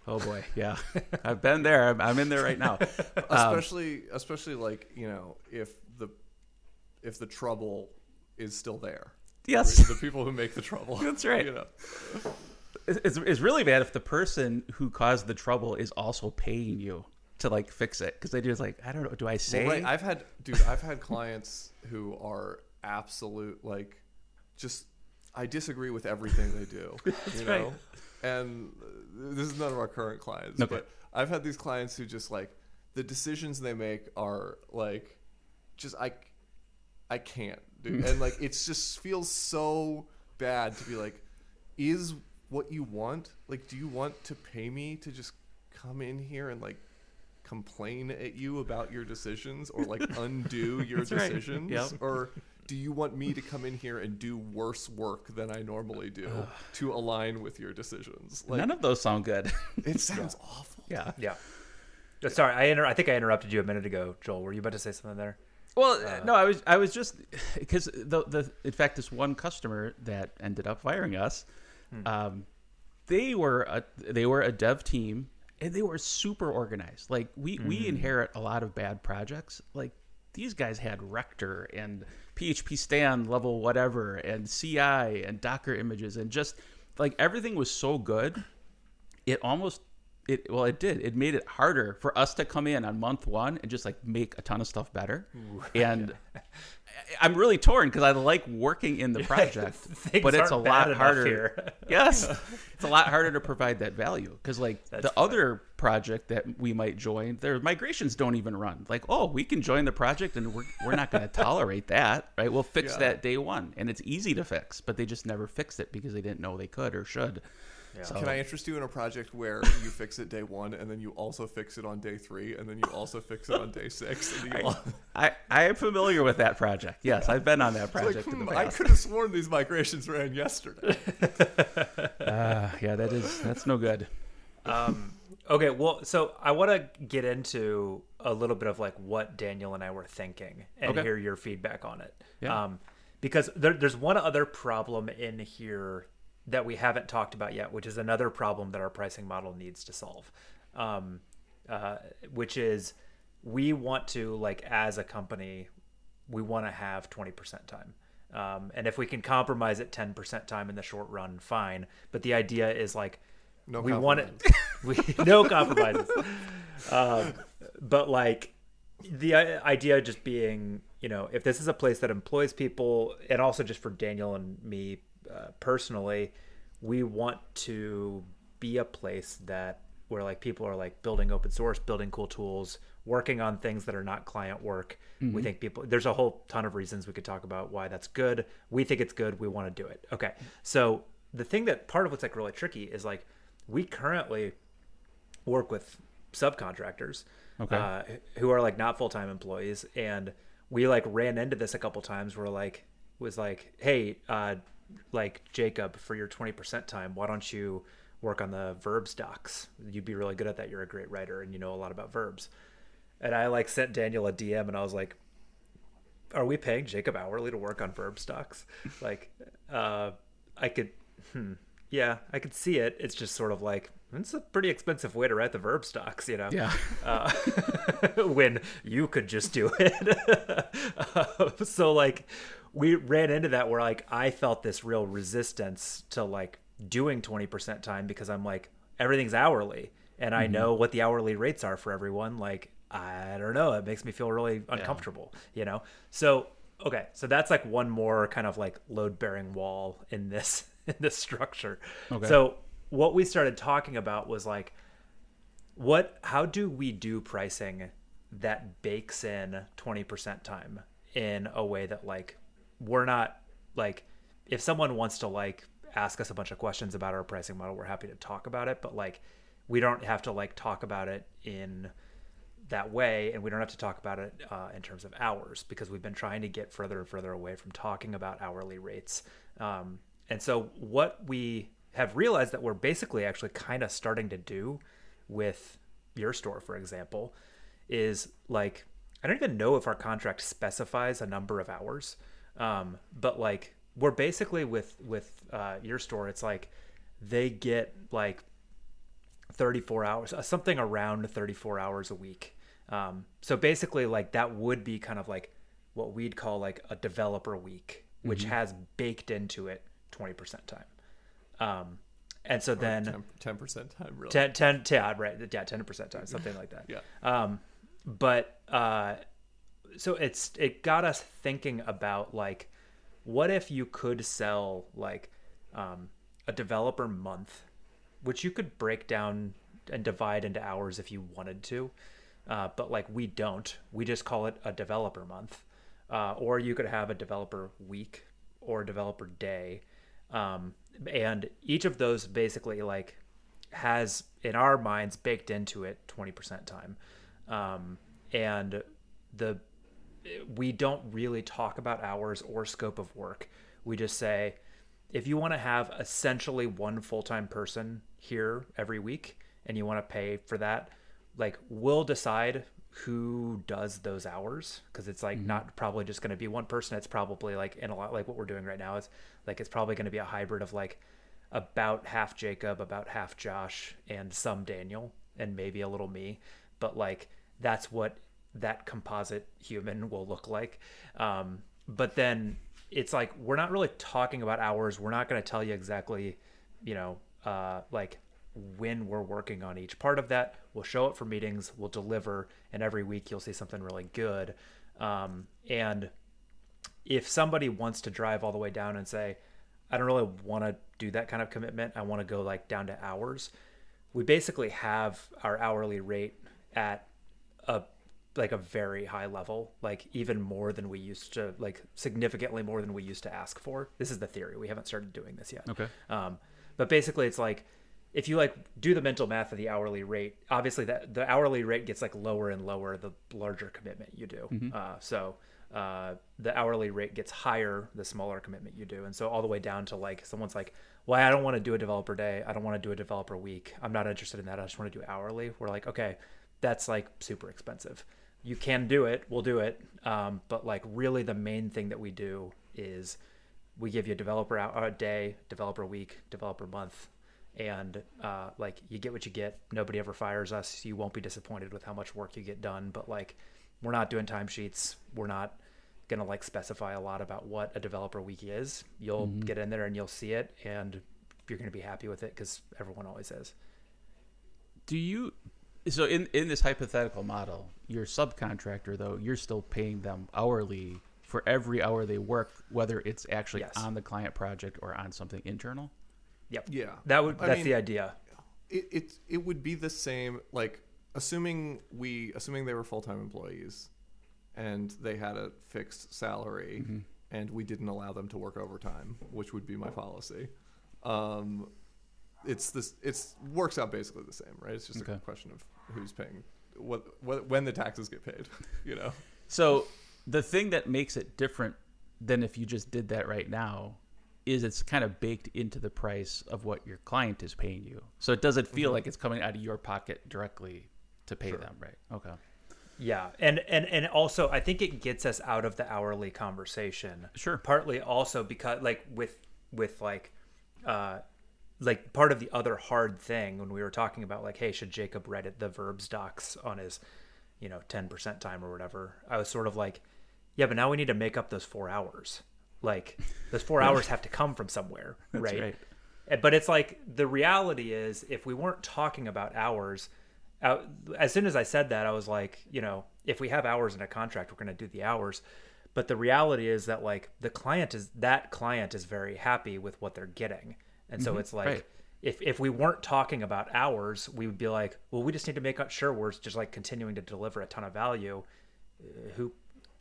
Speaker 3: Oh boy, yeah, I've been there. I'm, I'm in there right now. Um,
Speaker 1: especially especially like you know if the if the trouble is still there.
Speaker 3: Yes,
Speaker 1: the people who make the trouble
Speaker 3: That's right.
Speaker 1: you know.
Speaker 3: It's, it's really bad if the person who caused the trouble is also paying you to like fix it because they just like I don't know. Do I say?
Speaker 1: well, right i've had dude i've had clients who are absolute like just i disagree with everything they do you
Speaker 3: right.
Speaker 1: know and uh, this is none of our current clients
Speaker 3: Okay.
Speaker 1: but i've had these clients who just like the decisions they make are like just i i can't dude and like it just feels so bad to be like is what you want like do you want to pay me to just come in here and like complain at you about your decisions or like undo your
Speaker 3: That's right.
Speaker 1: decisions?
Speaker 3: Yep.
Speaker 1: or do you want me to come in here and do worse work than I normally do to align with your decisions? Like
Speaker 3: None of those sound good.
Speaker 1: it sounds awful.
Speaker 3: Yeah.
Speaker 2: yeah. Uh, sorry i inter- i think i interrupted you a minute ago joel. Were you about to say something there?
Speaker 3: Well, no, I was I was just because the the in fact this one customer that ended up firing us, um, they were a they were a dev team and they were super organized. Like we we mm-hmm. inherit a lot of bad projects. Like these guys had Rector and PHPStan level whatever and CI and Docker images and just like everything was so good it almost it well it did it made it harder for us to come in on month one and just like make a ton of stuff better and I- i'm really torn because i like working in the project but it's a lot harder yes it's a lot harder to provide that value because like
Speaker 2: That's
Speaker 3: the other project that we might join their migrations don't even run. Like oh we can join the project and we're, we're not going to tolerate that right? We'll fix
Speaker 1: Yeah.
Speaker 3: that day one and it's easy to fix but they just never fixed it because they didn't know they could or should
Speaker 2: Yeah.
Speaker 3: So-
Speaker 1: Can I interest you in a project where you fix it day one and then you also fix it on day three and then you also fix it on day six? And then you al-
Speaker 3: I, I am familiar with that project. Yes, I've been on that
Speaker 1: It's like,
Speaker 3: project in
Speaker 1: hmm,
Speaker 3: the
Speaker 1: I could have sworn these migrations ran yesterday.
Speaker 3: Uh, yeah, that is that's no good.
Speaker 2: Um, okay, well, so I want to get into a little bit of like what Daniel and I were thinking and
Speaker 3: Okay.
Speaker 2: hear your feedback on it.
Speaker 3: Yeah.
Speaker 2: Um, because there, there's one other problem in here that we haven't talked about yet, which is another problem that our pricing model needs to solve. Um, uh, which is we want to like as a company, we want to have 20% time. Um, and if we can compromise at 10% time in the short run, fine. But the idea is like
Speaker 1: No
Speaker 2: we want it. We no compromises. um, but like the i- idea just being, you know, if this is a place that employs people, and also just for Daniel and me uh, personally, we want to be a place that where like people are like building open source, building cool tools, working on things that are not client work. We think people there's a whole ton of reasons we could talk about why that's good. We think it's good. We want to do it. Okay. So the thing that part of what's like really tricky is like we currently work with subcontractors
Speaker 3: Okay.
Speaker 2: uh, who are like not full-time employees and we like ran into this a couple times where like was like hey uh like jacob for your 20% time why don't you work on the verbs docs? You'd be really good at that. You're a great writer and you know a lot about verbs. And i like sent daniel a dm and i was like are we paying jacob hourly to work on verbs docs like uh i could hmm, yeah i could see it. It's just sort of like it's a pretty expensive way to write the verbs docs you know?
Speaker 3: Yeah.
Speaker 2: uh, when you could just do it. Uh, so like we ran into that where like i felt this real resistance to like doing 20% time because i'm like everything's hourly and i mm-hmm. know what the hourly rates are for everyone. Like i don't know. It makes me feel really uncomfortable you know? So okay. So that's like one more kind of like load bearing wall in this in this structure.
Speaker 3: Okay.
Speaker 2: so what we started talking about was like what how do we do pricing that bakes in 20% time in a way that like we're not like if someone wants to like ask us a bunch of questions about our pricing model we're happy to talk about it but like we don't have to like talk about it in that way and we don't have to talk about it uh, in terms of hours because we've been trying to get further and further away from talking about hourly rates. Um, and so what we have realized that we're basically actually kind of starting to do with your store for example is like i don't even know if our contract specifies a number of hours um, but like we're basically with with uh, your store it's like they get like 34 hours uh, something around 34 hours a week um, so basically like that would be kind of like what we'd call like a developer week which has baked into it 20% time um, and so then
Speaker 1: ten percent time, really.
Speaker 2: 10, 10, yeah, right. Yeah, 10% time, something like that.
Speaker 1: Yeah.
Speaker 2: Um, but, uh, so it's, it got us thinking about like, what if you could sell like, um, a developer month, which you could break down and divide into hours if you wanted to. Uh, but like we don't, we just call it a developer month. Uh, or you could have a developer week or a developer day. Um, and each of those basically like has in our minds baked into it 20% time um, and the we don't really talk about hours or scope of work. We just say if you want to have essentially one full-time person here every week and you want to pay for that like we'll decide who does those hours because it's like mm-hmm. not probably just going to be one person. It's probably like in a lot like what we're doing right now is like it's probably going to be a hybrid of like about half Jacob, about half Josh, and some Daniel, and maybe a little me. But like that's what that composite human will look like. Um, but then it's like we're not really talking about hours. We're not going to tell you exactly, you know, uh, like when we're working on each part of that. We'll show up for meetings. We'll deliver, and every week you'll see something really good. Um, and if somebody wants to drive all the way down and say, I don't really want to do that kind of commitment. I want to go like down to hours. We basically have our hourly rate at a like a very high level, like even more than we used to, like significantly more than we used to ask for. This is the theory. We haven't started doing this yet.
Speaker 3: Okay.
Speaker 2: Um, but basically, it's like if you like do the mental math of the hourly rate, obviously that the hourly rate gets like lower and lower the larger commitment you do. Uh, so uh, the hourly rate gets higher the smaller commitment you do, and so all the way down to like someone's like, "Well, I don't want to do a developer day. I don't want to do a developer week. I'm not interested in that. I just want to do hourly." We're like, okay, that's like super expensive. You can do it. We'll do it. Um, but like really, the main thing that we do is we give you a developer hour a day, developer week, developer month, and uh, like you get what you get. Nobody ever fires us. You won't be disappointed with how much work you get done. But like, we're not doing timesheets. We're not gonna like specify a lot about what a developer week is. You'll get in there and you'll see it, and you're gonna be happy with it because everyone always is.
Speaker 3: do you So in in this hypothetical model, your subcontractor though, you're still paying them hourly for every hour they work, whether it's actually
Speaker 2: Yes.
Speaker 3: on the client project or on something internal.
Speaker 2: Yep.
Speaker 1: Yeah.
Speaker 2: That would
Speaker 1: I
Speaker 2: that's
Speaker 1: mean-
Speaker 2: the idea.
Speaker 1: it, it it would be the same like assuming we assuming they were full-time employees and they had a fixed salary
Speaker 3: Mm-hmm.
Speaker 1: and we didn't allow them to work overtime which would be my policy um it's this it's works out basically the same right it's just a question of who's paying what, what when the taxes get paid you know
Speaker 3: So the thing that makes it different than if you just did that right now is it's kind of baked into the price of what your client is paying you. So it doesn't feel like it's coming out of your pocket directly to pay them, right? Okay.
Speaker 2: Yeah, and and and also I think it gets us out of the hourly conversation.
Speaker 3: Sure.
Speaker 2: Partly also because like with with like uh like part of the other hard thing when we were talking about like hey should Jacob Reddit the verbs docs on his you know 10% time or whatever. I was sort of like yeah, but now we need to make up those 4 hours. Like those 4 hours have to come from somewhere, right?
Speaker 3: right.
Speaker 2: Uh, But it's like the reality is, if we weren't talking about hours, as soon as I said that, I was like, you know, if we have hours in a contract, we're going to do the hours. But the reality is that like the client is that client is very happy with what they're getting, and so it's like.
Speaker 3: right.
Speaker 2: If, if we weren't talking about hours, we would be like, well, we just need to make sure we're just like continuing to deliver a ton of value. Uh, Who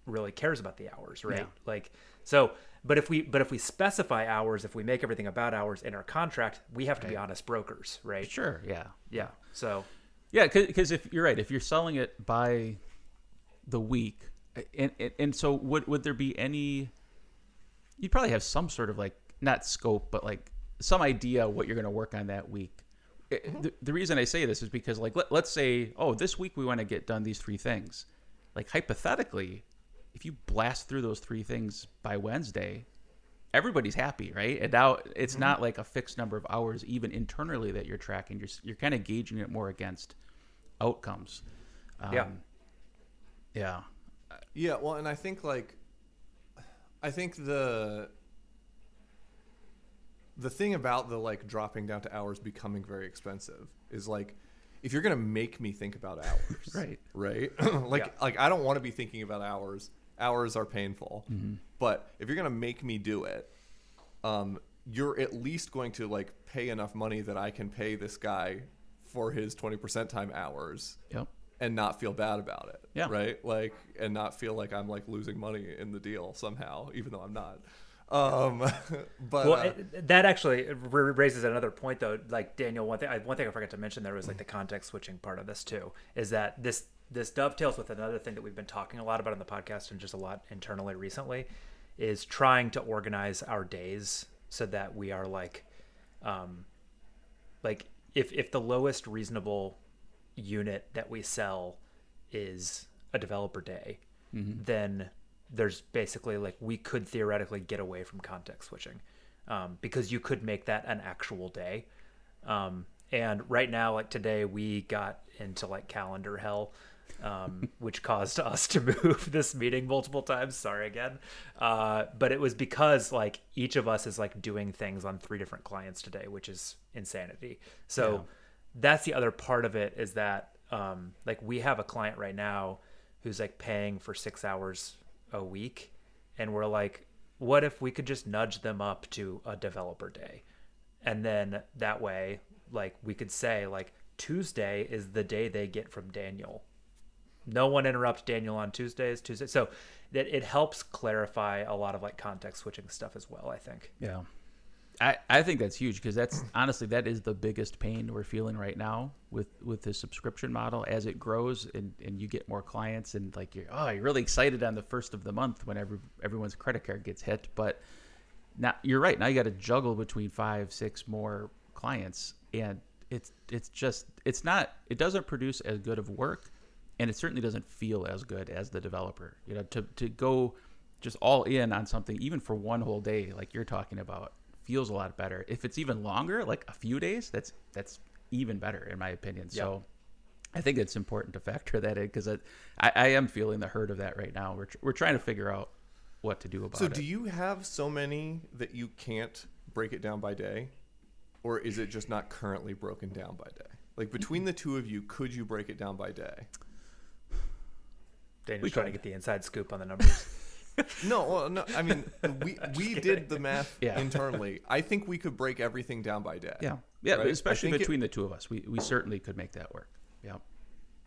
Speaker 2: really cares about the hours, right?
Speaker 3: Yeah.
Speaker 2: Like so, but if we but if we specify hours, if we make everything about hours in our contract, we have to be honest brokers, right?
Speaker 3: Sure, yeah.
Speaker 2: Yeah. So
Speaker 3: Yeah, because if you're right, if you're selling it by the week, and and, and so would would there be any? You'd probably have some sort of like not scope, but like some idea what you're going to work on that week. It- The, the reason I say this is because like let, let's say oh this week we want to get done these three things, like hypothetically, if you blast through those three things by Wednesday, everybody's happy, right? And now it's mm-hmm. not like a fixed number of hours, even internally, that you're tracking. You're you're kind of gauging it more against outcomes. Um,
Speaker 2: Yeah.
Speaker 3: yeah,
Speaker 1: Yeah, well, and I think like, I think the the thing about the like dropping down to hours becoming very expensive is like, if you're gonna make me think about hours,
Speaker 3: Right.
Speaker 1: right? like,
Speaker 2: Yeah.
Speaker 1: like I don't want to be thinking about hours. Hours are painful,
Speaker 3: Mm-hmm.
Speaker 1: but if you're gonna make me do it, um, you're at least going to like pay enough money that I can pay this guy for his twenty percent time hours
Speaker 3: yep,
Speaker 1: and not feel bad about it.
Speaker 3: Yeah.
Speaker 1: Right. Like, and not feel like I'm like losing money in the deal somehow, even though I'm not. Um, but
Speaker 2: well,
Speaker 1: uh,
Speaker 2: it, that actually raises another point, though. Like Daniel, one thing I, one thing I forgot to mention there was like the context switching part of this too. Is that this this dovetails with another thing that we've been talking a lot about on the podcast and just a lot internally recently, is trying to organize our days so that we are like, um, like if if the lowest reasonable unit that we sell is a developer day, then there's basically like we could theoretically get away from context switching um, because you could make that an actual day. Um, and right now, like today, we got into like calendar hell, um, which caused us to move this meeting multiple times. Sorry again, uh, but it was because like each of us is like doing things on three different clients today, which is insanity. So that's the other part of it is that um, like we have a client right now who's like paying for six hours a week, and we're like, what if we could just nudge them up to a developer day? and then that way like we could say like tuesday is the day they get from daniel no one interrupts daniel on tuesdays tuesday so that it helps clarify a lot of like context switching stuff as well i think
Speaker 3: yeah. I, I think that's huge because that's honestly that is the biggest pain we're feeling right now with with the subscription model. As it grows and, and you get more clients and like you're oh you're really excited on the first of the month when every, everyone's credit card gets hit. But now you're right now you got to juggle between five six more clients and it's it's just it's not it doesn't produce as good of work and it certainly doesn't feel as good as the developer. You know to to go just all in on something even for one whole day like you're talking about feels a lot better if it's even longer like a few days that's that's even better in my opinion so I think it's important to factor that in because I, I am feeling the hurt of that right now. We're, tr- we're trying to figure out what to do about
Speaker 1: so
Speaker 3: it.
Speaker 1: So, do you have so many that you can't break it down by day, or is it just not currently broken down by day? Like between the two of you, could you break it down by day?
Speaker 2: Daniel's
Speaker 3: We
Speaker 2: trying to get the inside scoop on the numbers.
Speaker 1: No, well, no. I mean, we we did the math
Speaker 3: Yeah.
Speaker 1: internally. I think we could break everything down by day.
Speaker 3: Yeah, yeah,
Speaker 1: Right?
Speaker 3: Especially
Speaker 1: think it-
Speaker 3: between the two of us, we we certainly could make that work. Yeah,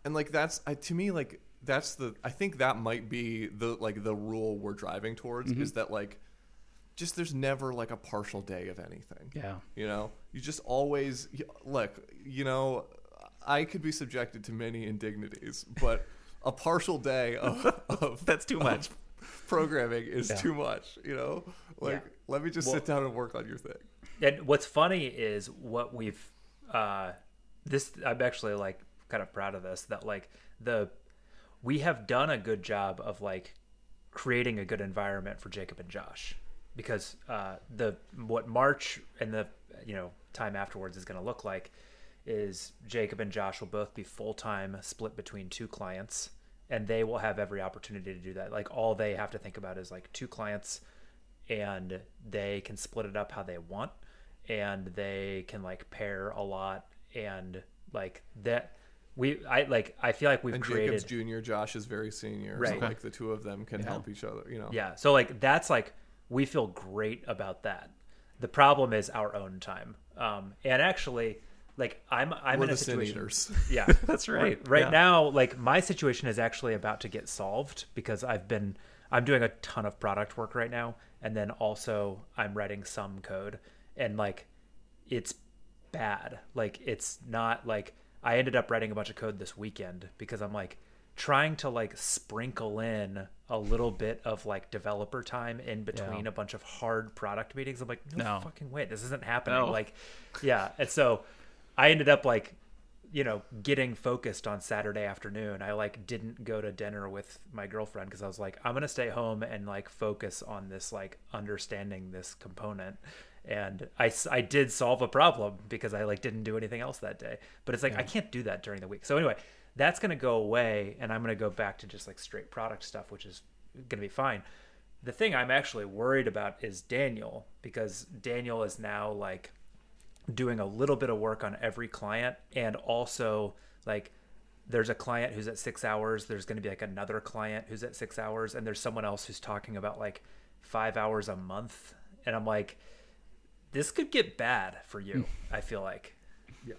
Speaker 1: and like that's I, to me like that's the I think that might be the like the rule we're driving towards
Speaker 3: Mm-hmm.
Speaker 1: is that like just there's never like a partial day of anything.
Speaker 3: yeah,
Speaker 1: You know, you just always look. You know, I could be subjected to many indignities, but a partial day of, of
Speaker 3: That's too much.
Speaker 1: of programming is
Speaker 3: Yeah.
Speaker 1: too much. You know, like
Speaker 2: Yeah.
Speaker 1: let me just
Speaker 2: Well-
Speaker 1: sit down and work on your thing.
Speaker 2: and what's funny is what we've uh this i'm actually like kind of proud of this that like the we have done a good job of like creating a good environment for jacob and josh because uh the what march and the you know time afterwards is going to look like is jacob and josh will both be full-time split between two clients and they will have every opportunity to do that like all they have to think about is like two clients and they can split it up how they want and they can like pair a lot and like that we i like i feel like we've
Speaker 1: And
Speaker 2: created
Speaker 1: Jacob's junior, Josh is very senior.
Speaker 2: Right.
Speaker 1: So like the two of them can
Speaker 3: Yeah.
Speaker 1: help each other. You know.
Speaker 2: yeah so like that's like we feel great about that the problem is our own time um and actually like i'm i'm
Speaker 1: We're
Speaker 2: in a situation yeah
Speaker 3: that's
Speaker 2: right
Speaker 3: right.
Speaker 2: right
Speaker 3: Yeah.
Speaker 2: now like my situation is actually about to get solved because i've been i'm doing a ton of product work right now and then also i'm writing some code and like it's bad like it's not like i ended up writing a bunch of code this weekend because i'm like trying to like sprinkle in a little bit of like developer time in between
Speaker 3: Yeah.
Speaker 2: a bunch of hard product meetings i'm like no,
Speaker 3: No.
Speaker 2: fucking way this isn't happening
Speaker 3: No.
Speaker 2: like yeah and so i ended up like you know getting focused on saturday afternoon. I like didn't go to dinner with my girlfriend because i was like i'm gonna stay home and like focus on this like understanding this component. And i i did solve a problem because i like didn't do anything else that day. But it's like i can't do that during the week. So anyway that's gonna go away and i'm gonna go back to just like straight product stuff which is gonna be fine. The thing i'm actually worried about is daniel because daniel is now like doing a little bit of work on every client and also like there's a client who's at six hours there's going to be like another client who's at six hours and there's someone else who's talking about like five hours a month and i'm like this could get bad for you i feel like yeah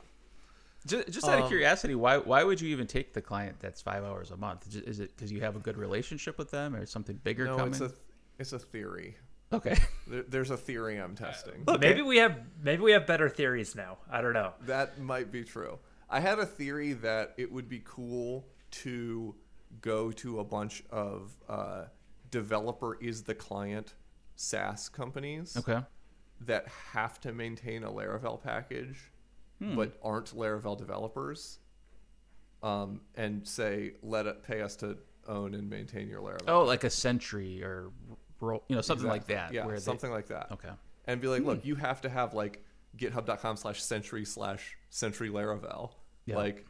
Speaker 3: Just, just out of
Speaker 1: Um,
Speaker 3: curiosity, why why would you even take the client that's five hours a month? Is it because you have a good relationship with them, or something bigger
Speaker 1: No,
Speaker 3: coming?
Speaker 1: it's a it's a theory.
Speaker 3: Okay,
Speaker 1: There, there's a theory I'm testing.
Speaker 2: maybe we have maybe we have better theories now i don't know
Speaker 1: That might be true. I had a theory that it would be cool to go to a bunch of uh, developer is the client SaaS companies
Speaker 3: okay,
Speaker 1: that have to maintain a Laravel package
Speaker 3: Hmm.
Speaker 1: but aren't Laravel developers, um, and say let it pay us to own and maintain your Laravel.
Speaker 3: oh, like a Sentry or you know something like that.
Speaker 1: Yeah,
Speaker 3: where they-
Speaker 1: something like that.
Speaker 3: Okay,
Speaker 1: and be like, look, hmm. you have to have like github.com slash sentry slash sentry Laravel.
Speaker 3: Yeah.
Speaker 1: Like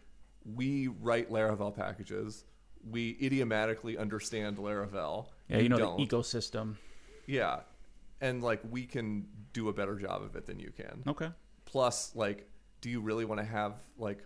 Speaker 1: we write Laravel packages. We idiomatically understand Laravel.
Speaker 3: yeah, you know
Speaker 1: don't.
Speaker 3: the ecosystem.
Speaker 1: Yeah. And like we can do a better job of it than you can.
Speaker 3: Okay,
Speaker 1: Plus, like, do you really want to have like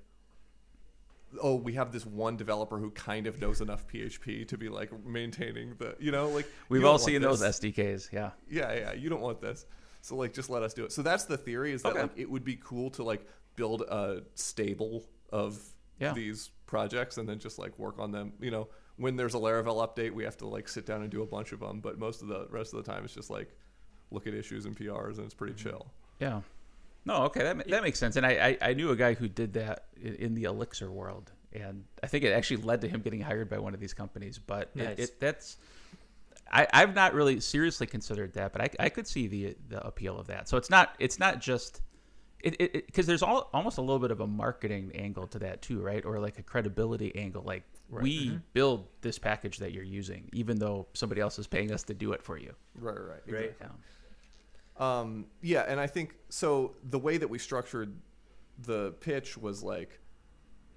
Speaker 1: oh, we have this one developer who kind of knows enough PHP to be like maintaining the you know, like
Speaker 3: we've all seen those. SDKs. Yeah,
Speaker 1: Yeah, yeah. You don't want this. So like just let us do it. So that's the theory is that
Speaker 3: Okay.
Speaker 1: like it would be cool to like build a stable of
Speaker 3: Yeah.
Speaker 1: these projects and then just like work on them. You know, when there's a Laravel update, we have to like sit down and do a bunch of them, but most of the rest of the time it's just like look at issues and PRs and it's pretty
Speaker 3: Mm-hmm.
Speaker 1: chill.
Speaker 3: yeah. No, okay, that that makes sense. And I, I, I knew a guy who did that in, in the Elixir world, and I think it actually led to him getting hired by one of these companies. But
Speaker 2: Nice.
Speaker 3: it, it, that's I, I've not really seriously considered that, but I, I could see the the appeal of that. So it's not it's not just it because there's all, almost a little bit of a marketing angle to that too, right? Or like a credibility angle. Like we mm-hmm. build this package that you're using, even though somebody else is paying us to do it for you.
Speaker 1: Right, right, right.
Speaker 2: Right.
Speaker 1: exactly.
Speaker 3: Yeah.
Speaker 1: Um, yeah, and I think so. The way that we structured the pitch was like,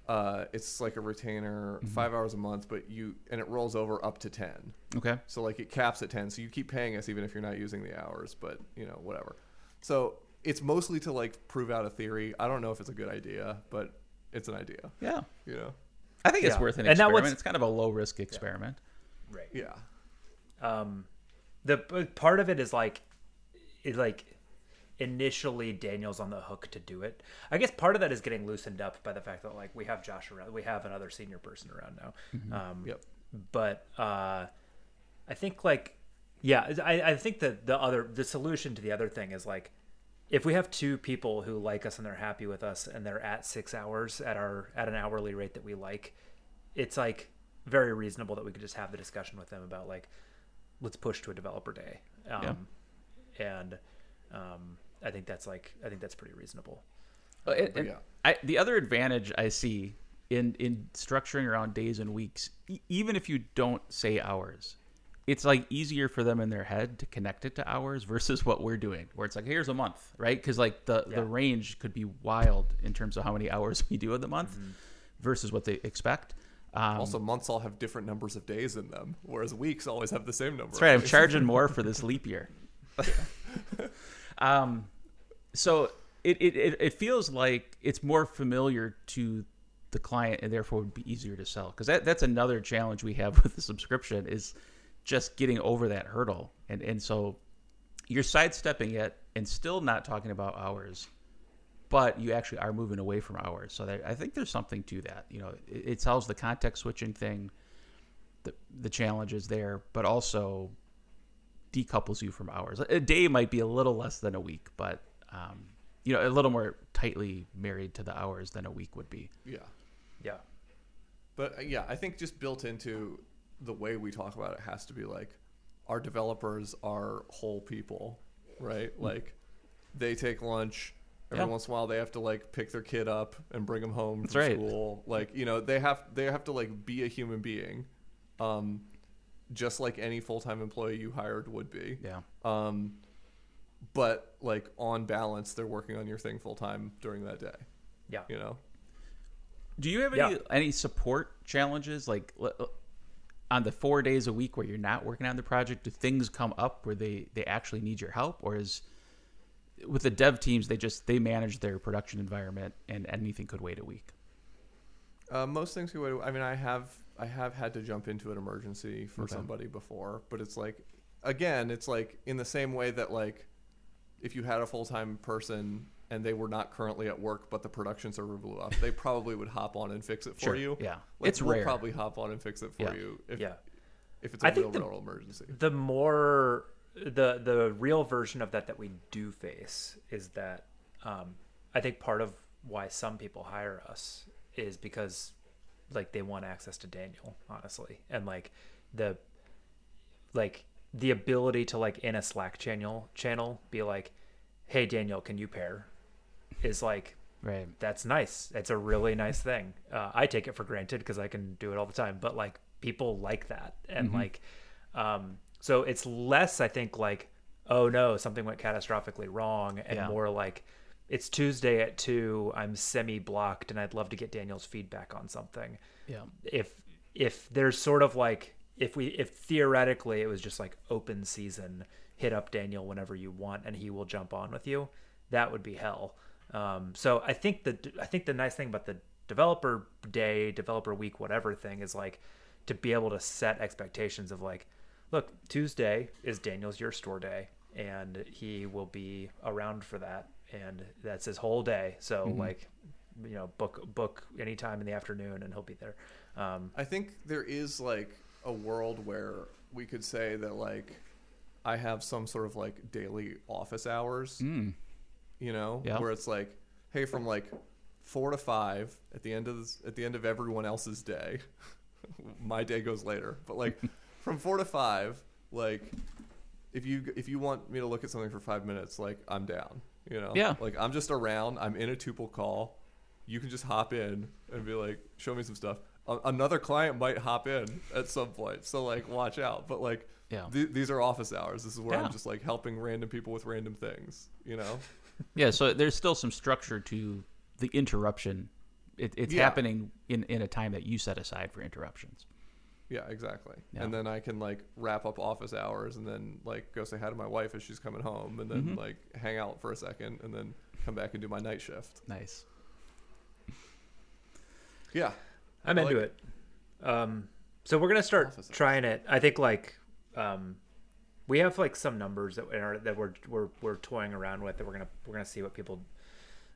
Speaker 1: uh, it's like a retainer,
Speaker 3: Mm-hmm.
Speaker 1: five hours a month, but you and it rolls over up to ten.
Speaker 3: Okay.
Speaker 1: So like it caps at 10. So you keep paying us even if you're not using the hours, but you know, whatever. So it's mostly to like prove out a theory. I don't know if it's a good idea, but it's an idea.
Speaker 3: Yeah.
Speaker 1: You know.
Speaker 3: I think it's worth an
Speaker 2: And that
Speaker 3: experiment.
Speaker 2: was-
Speaker 3: It's kind of a low risk experiment.
Speaker 2: Right.
Speaker 1: Yeah.
Speaker 2: um the p- part of it is like it like initially daniel's on the hook to do it. I guess part of that is getting loosened up by the fact that like we have josh around we have another senior person around now. Um
Speaker 1: Yep.
Speaker 2: but uh i think like yeah i i think that the other the solution to the other thing is like if we have two people who like us and they're happy with us and they're at six hours at our at an hourly rate that we like it's like very reasonable that we could just have the discussion with them about like let's push to a developer day. Um, and um, i think that's like i think that's pretty reasonable
Speaker 3: Uh, and- and
Speaker 1: yeah.
Speaker 3: I, the other advantage I see in in structuring around days and weeks, e- even if you don't say hours, it's like easier for them in their head to connect it to hours versus what we're doing, where it's like here's a month, right? Because like the
Speaker 2: Yeah.
Speaker 3: the range could be wild in terms of how many hours we do in the month versus what they expect. Um,
Speaker 1: Also, months all have different numbers of days in them, whereas weeks always have the same number.
Speaker 3: That's right. I'm charging more for this leap year. um, so it, it, it, feels like it's more familiar to the client and therefore would be easier to sell. Because that, that's another challenge we have with the subscription is just getting over that hurdle. And, and so you're sidestepping it and still not talking about hours, but you actually are moving away from hours. So that, I think there's something to that. You know, it, it solves the context switching thing the the challenge is there, but also decouples you from hours. A day might be a little less than a week, but um, you know, a little more tightly married to the hours than a week would be.
Speaker 1: Yeah.
Speaker 2: yeah
Speaker 1: But uh, yeah, I think just built into the way we talk about it has to be like our developers are whole people, right? Like they take lunch. Every
Speaker 3: Yeah.
Speaker 1: once in a while, they have to like pick their kid up and bring them home
Speaker 3: That's
Speaker 1: from
Speaker 3: right.
Speaker 1: school. Like you know, they have they have to like be a human being, um, just like any full time employee you hired would be.
Speaker 3: Yeah.
Speaker 1: Um, but like on balance, they're working on your thing full time during that day.
Speaker 2: yeah
Speaker 1: You know.
Speaker 3: Do you have
Speaker 2: Yeah.
Speaker 3: any any support challenges like l- l- on the four days a week where you're not working on the project? Do things come up where they they actually need your help, or is with the dev teams they just they manage their production environment and anything could wait a week?
Speaker 1: Uh, most things you would. I mean, I have I have had to jump into an emergency for
Speaker 3: Okay.
Speaker 1: somebody before, but it's like, again, it's like in the same way that like, if you had a full time person and they were not currently at work, but the production server blew up, they probably would hop on and fix it for
Speaker 3: Sure,
Speaker 1: you.
Speaker 3: yeah.
Speaker 1: like,
Speaker 3: It's
Speaker 1: we'll
Speaker 3: rare.
Speaker 1: probably hop on and fix it for
Speaker 3: Yeah.
Speaker 1: you. If,
Speaker 2: yeah
Speaker 1: if it's a
Speaker 2: I
Speaker 1: real,
Speaker 2: the-
Speaker 1: real emergency.
Speaker 2: the more the the real version of that that we do face is that um, I think part of why some people hire us is because like they want access to Daniel, honestly, and like the like the ability to like in a Slack channel channel be like, hey Daniel, can you pair? Is like
Speaker 3: Right.
Speaker 2: that's nice. It's a really nice thing. Uh, I take it for granted because I can do it all the time. But like people like that, and
Speaker 3: Mm-hmm.
Speaker 2: like, um, so it's less I think like, oh no, something went catastrophically wrong, and
Speaker 3: Yeah.
Speaker 2: more like, it's Tuesday at two. I'm semi blocked, and I'd love to get Daniel's feedback on something.
Speaker 3: Yeah.
Speaker 2: If if there's sort of like if we if theoretically it was just like open season, hit up Daniel whenever you want, and he will jump on with you. That would be hell. Um, so I think the I think the nice thing about the developer day, developer week, whatever thing is like to be able to set expectations of like, look, Tuesday is Daniel's your store day, and he will be around for that, and that's his whole day. So like, you know, book book anytime in the afternoon, and he'll be there. Um,
Speaker 1: I think there is like a world where we could say that like I have some sort of like daily office hours,
Speaker 3: Mm.
Speaker 1: you know,
Speaker 3: Yeah.
Speaker 1: where it's like, hey, from like four to five at the end of this, at the end of everyone else's day, my day goes later, but like from four to five, like if you if you want me to look at something for five minutes, like I'm down, you know,
Speaker 3: Yeah.
Speaker 1: like I'm just around, I'm in a tuple call, you can just hop in and be like, show me some stuff. A- another client might hop in at some point, so like watch out. But like,
Speaker 3: Yeah.
Speaker 1: th- these are office hours. This is where
Speaker 3: Yeah.
Speaker 1: I'm just like helping random people with random things, you know.
Speaker 3: Yeah, so there's still some structure to the interruption. It, it's
Speaker 1: Yeah.
Speaker 3: happening in, in a time that you set aside for interruptions.
Speaker 1: Yeah, exactly.
Speaker 3: Yeah.
Speaker 1: And then I can like wrap up office hours and then like go say hi to my wife as she's coming home and then
Speaker 3: Mhm.
Speaker 1: like hang out for a second and then come back and do my night shift.
Speaker 3: Nice.
Speaker 1: Yeah.
Speaker 2: I'm
Speaker 1: I
Speaker 2: into
Speaker 1: like
Speaker 2: it. Um, so we're gonna start
Speaker 1: Office hours.
Speaker 2: trying it. I think like um, we have like some numbers that are that we're we're we're toying around with that we're gonna we're gonna see what people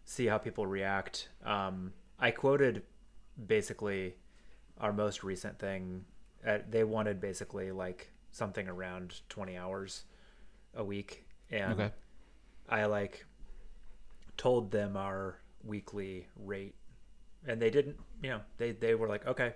Speaker 2: see how people react. Um, I quoted basically our most recent thing. Uh, they wanted basically like something around 20 hours a week, and
Speaker 3: Okay.
Speaker 2: I like told them our weekly rate and they didn't you know they they were like okay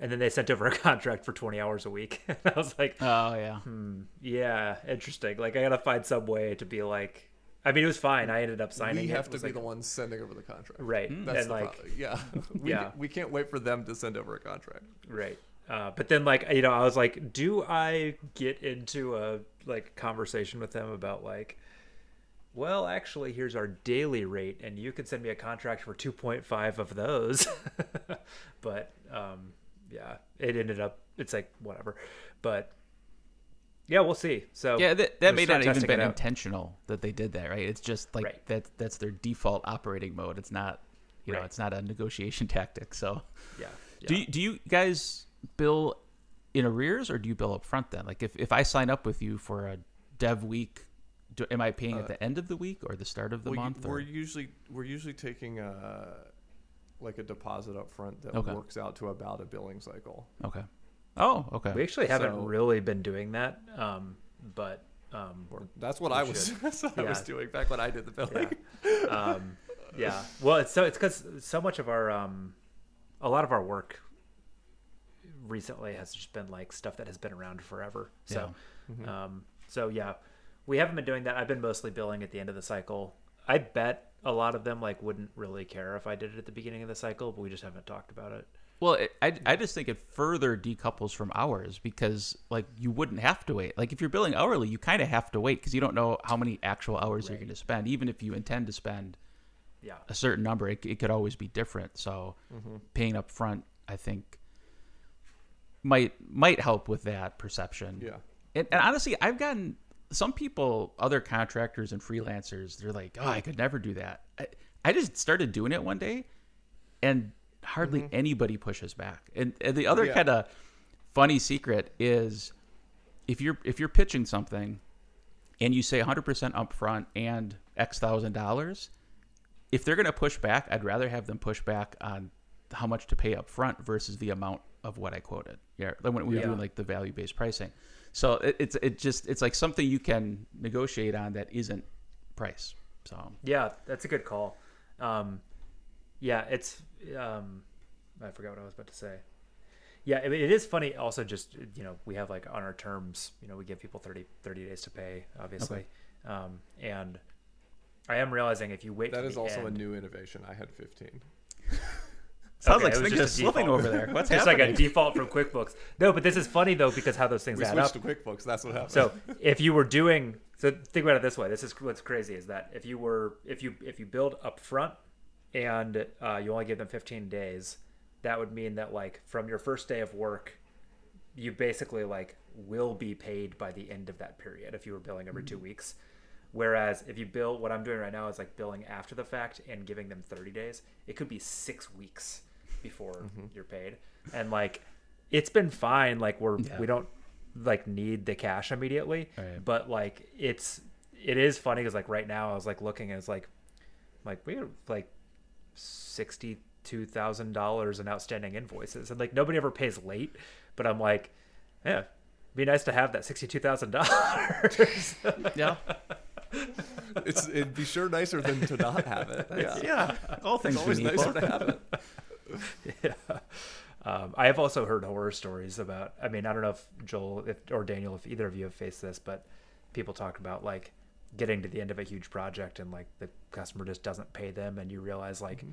Speaker 2: and then they sent over a contract for 20 hours a week and i was like
Speaker 3: Oh yeah.
Speaker 2: hmm, yeah interesting like i gotta find some way to be like i mean it was fine i ended up signing
Speaker 1: we have
Speaker 2: It
Speaker 1: to be
Speaker 2: like-
Speaker 1: the ones sending over the contract.
Speaker 2: right
Speaker 1: That's
Speaker 2: and
Speaker 1: the
Speaker 2: like
Speaker 1: problem. Yeah. we,
Speaker 2: Yeah.
Speaker 1: we can't wait for them to send over a contract.
Speaker 2: right uh, but then like you know i was like do i get into a like conversation with them about like well actually here's our daily rate and you can send me a contract for 2.5 of those but um yeah it ended up it's like whatever but yeah we'll see so
Speaker 3: Yeah, that, that may not even been intentional that they did that, right? It's just like
Speaker 2: Right.
Speaker 3: that that's their default operating mode. It's not you know, it's not a negotiation tactic. So
Speaker 2: yeah,
Speaker 3: do
Speaker 2: yeah.
Speaker 3: you, do you guys bill in arrears or do you bill up front then? Like if, if I sign up with you for a dev week, do, am I paying at the end of the week or the start of the
Speaker 1: Uh, We,
Speaker 3: month?
Speaker 1: we're usually we're usually taking a like a deposit up front that
Speaker 3: Okay.
Speaker 1: works out to about a billing cycle.
Speaker 3: Okay. Oh, okay.
Speaker 2: we actually haven't
Speaker 1: So-
Speaker 2: really been doing that um but um
Speaker 1: that's what I was that's what I was doing back when I did the billing.
Speaker 2: um, yeah. Well, it's so it's because so much of our um, a lot of our work recently has just been like stuff that has been around forever. So, um, so yeah, we haven't been doing that. I've been mostly billing at the end of the cycle. I bet a lot of them like wouldn't really care if I did it at the beginning of the cycle, but we just haven't talked about it.
Speaker 3: Well, it, I, I just think it further decouples from hours because, like, you wouldn't have to wait. Like, if you're billing hourly, you kind of have to wait because you don't know how many actual hours you're going to spend. Even if you intend to spend
Speaker 2: Yeah.
Speaker 3: a certain number, it, it could always be different. So, paying up front, I think, might might help with that perception.
Speaker 1: Yeah.
Speaker 3: And, and honestly, I've gotten some people, other contractors and freelancers, they're like, "Oh, I could never do that." I, I just started doing it one day, and hardly mm-hmm. anybody pushes back. And, and the other
Speaker 1: Yeah.
Speaker 3: kind of funny secret is if you're if you're pitching something and you say 100% upfront and X thousand dollars, if they're going to push back, I'd rather have them push back on how much to pay up front versus the amount of what I quoted. Yeah, like when we were
Speaker 2: Yeah.
Speaker 3: doing like the value based pricing. So it, it's it just it's like something you can negotiate on that isn't price. So
Speaker 2: Yeah, that's a good call. Um, yeah, it's um, I forgot what I was about to say. Yeah, I mean, it is funny. Also, just you know, we have like on our terms, you know, we give people 30, 30 days to pay, obviously, um, and I am realizing if you wait,
Speaker 1: That
Speaker 2: to
Speaker 1: is
Speaker 2: the
Speaker 1: also
Speaker 2: end-
Speaker 1: a new innovation. I had 15.
Speaker 3: sounds
Speaker 2: Okay,
Speaker 3: like
Speaker 2: it was
Speaker 3: things
Speaker 2: just
Speaker 3: slipping over there. What's
Speaker 2: It's
Speaker 3: happening?
Speaker 2: like a default from QuickBooks. No, but this is funny though because how those things
Speaker 1: We
Speaker 2: add
Speaker 1: switched
Speaker 2: up.
Speaker 1: to QuickBooks. That's what happened.
Speaker 2: So if you were doing so think about it this way. This is what's crazy is that if you were if you if you build up front and uh, you only give them 15 days, that would mean that like from your first day of work, you basically like will be paid by the end of that period if you were billing every two weeks. Whereas if you bill, what I'm doing right now is like billing after the fact and giving them 30 days. It could be six weeks before mm-hmm. you're paid, and like it's been fine. Like we're
Speaker 3: Yeah.
Speaker 2: we don't like need the cash immediately,
Speaker 3: Right.
Speaker 2: but like it's it is funny because like right now I was like looking and it's like like we have like sixty two thousand dollars in outstanding invoices and like nobody ever pays late, but I'm like, yeah, be nice to have that sixty two thousand dollars.
Speaker 3: yeah,
Speaker 1: it's it'd be sure nicer than to not have it. Yeah.
Speaker 3: yeah. All things
Speaker 1: It's always
Speaker 3: being equal.
Speaker 1: nicer to have it.
Speaker 2: yeah. Um, I have also heard horror stories about. I mean, I don't know if Joel if, or Daniel, if either of you have faced this, but people talk about like getting to the end of a huge project and like the customer just doesn't pay them, and you realize like,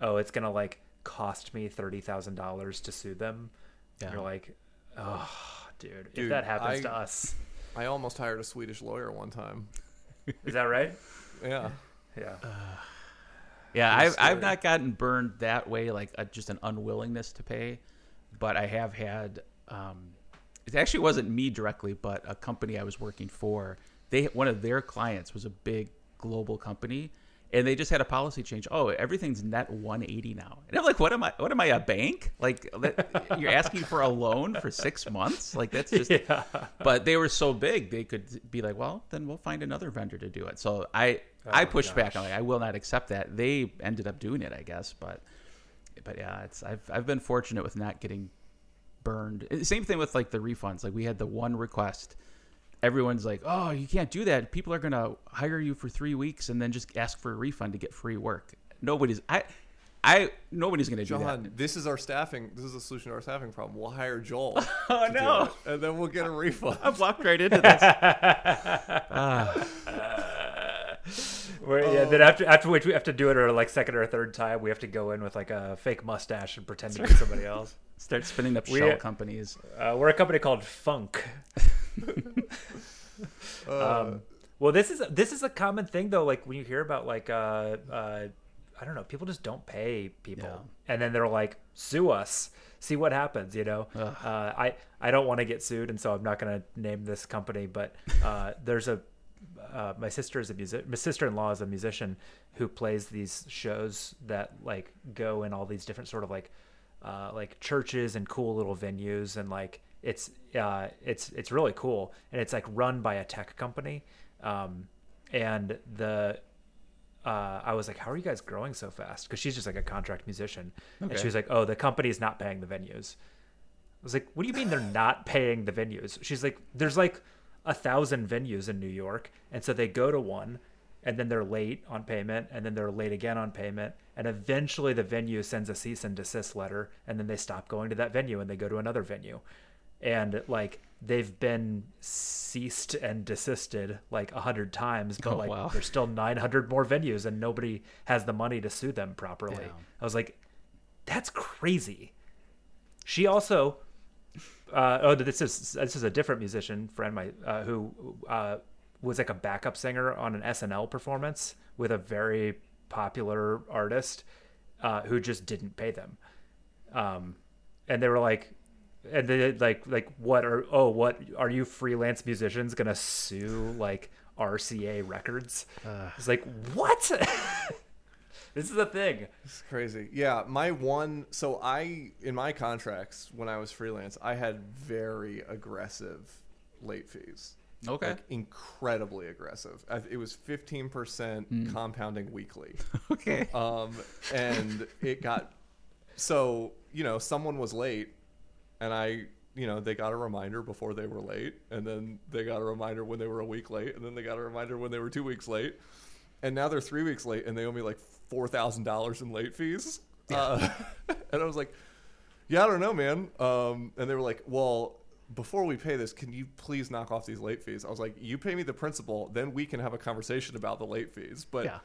Speaker 2: oh, it's gonna like cost me thirty thousand dollars to sue them.
Speaker 3: Yeah.
Speaker 2: You're like, oh, dude, if that happens
Speaker 1: I-
Speaker 2: to us,
Speaker 1: I almost hired a Swedish lawyer one time.
Speaker 2: is that right?
Speaker 1: Yeah.
Speaker 2: Yeah.
Speaker 3: Yeah, I've I've not gotten burned that way, like a, just an unwillingness to pay, but I have had. Um, it actually wasn't me directly, but a company I was working for. They one of their clients was a big global company, and they just had a policy change. Oh, everything's net 180 now. And I'm like, what am I? What am I a bank? Like that, you're asking for a loan for six months? Like that's just.
Speaker 2: Yeah.
Speaker 3: But they were so big, they could be like, well, then we'll find another vendor to do it. So I I
Speaker 2: Oh,
Speaker 3: pushed back. I'm like, I will not accept that. They ended up doing it, I guess. But but yeah, it's I've I've been fortunate with not getting burned. Eh, same thing with like the refunds. Like we had the one request. Everyone's like, "Oh, you can't do that. People are gonna hire you for three weeks and then just ask for a refund to get free work." Nobody's I, I nobody's gonna do that.
Speaker 1: this is our staffing. This is a solution to our staffing problem. We'll hire Joel.
Speaker 3: Oh
Speaker 1: to
Speaker 3: no!
Speaker 1: it, and then we'll get a refund.
Speaker 3: I walked right into this. Ah.
Speaker 2: Where, yeah, then after after which we have to do it or like second or third time, we have to go in with like a fake mustache and pretend to be somebody else.
Speaker 3: Start spinning up
Speaker 2: We-
Speaker 3: shell companies.
Speaker 2: Uh, we're a company called Funk.
Speaker 1: Uh,
Speaker 2: Um, well, this is this is a common thing though. Like when you hear about like uh, uh, I don't know, people just don't pay people,
Speaker 3: Yeah.
Speaker 2: and then they're like, sue us, see what happens. You know, uh, I I don't want to get sued, and so I'm not going to name this company. But uh, there's a uh, my sister is a music. My sister-in-law is a musician who plays these shows that like go in all these different sort of like uh, like churches and cool little venues, and like it's uh, it's it's really cool, and it's like run by a tech company. Um, and the uh, I was like, "How are you guys growing so fast?" Because she's just like a contract musician, and
Speaker 3: Okay.
Speaker 2: she was like, "Oh, the company's not paying the venues." I was like, "What do you mean they're not paying the venues?" She's like, "There's like a thousand venues in New York, and so they go to one, and then they're late on payment, and then they're late again on payment, and eventually the venue sends a cease and desist letter, and then they stop going to that venue and they go to another venue, and like they've been ceased and desisted like a hundred times, but
Speaker 3: Oh,
Speaker 2: like
Speaker 3: wow.
Speaker 2: there's still 900 more venues, and nobody has the money to sue them properly. I was like, that's crazy. She also, uh, oh, this is this is a different musician friend, my uh, who uh, was like a backup singer on an SNL performance with a very popular artist uh, who just didn't pay them, um, and they were like, and they like like what are oh what are you freelance musicians gonna sue like RCA Records? it's like what? this is a thing.
Speaker 1: It's crazy. Yeah, my one. So I, in my contracts when I was freelance, I had very aggressive late fees.
Speaker 3: Okay.
Speaker 1: Like incredibly aggressive. It was fifteen percent
Speaker 3: Hmm.
Speaker 1: compounding weekly.
Speaker 3: Okay.
Speaker 1: Um, and it got so you know someone was late, and I you know they got a reminder before they were late, and then they got a reminder when they were a week late, and then they got a reminder when they were two weeks late, and now they're three weeks late, and they owe me like four thousand dollars in late fees. Uh, and I was like, yeah, I don't know, man. Um, and they were like, well. Before we pay this, can you please knock off these late fees? I was like, you pay me the principal, then we can have a conversation about the late fees. But
Speaker 3: Yeah.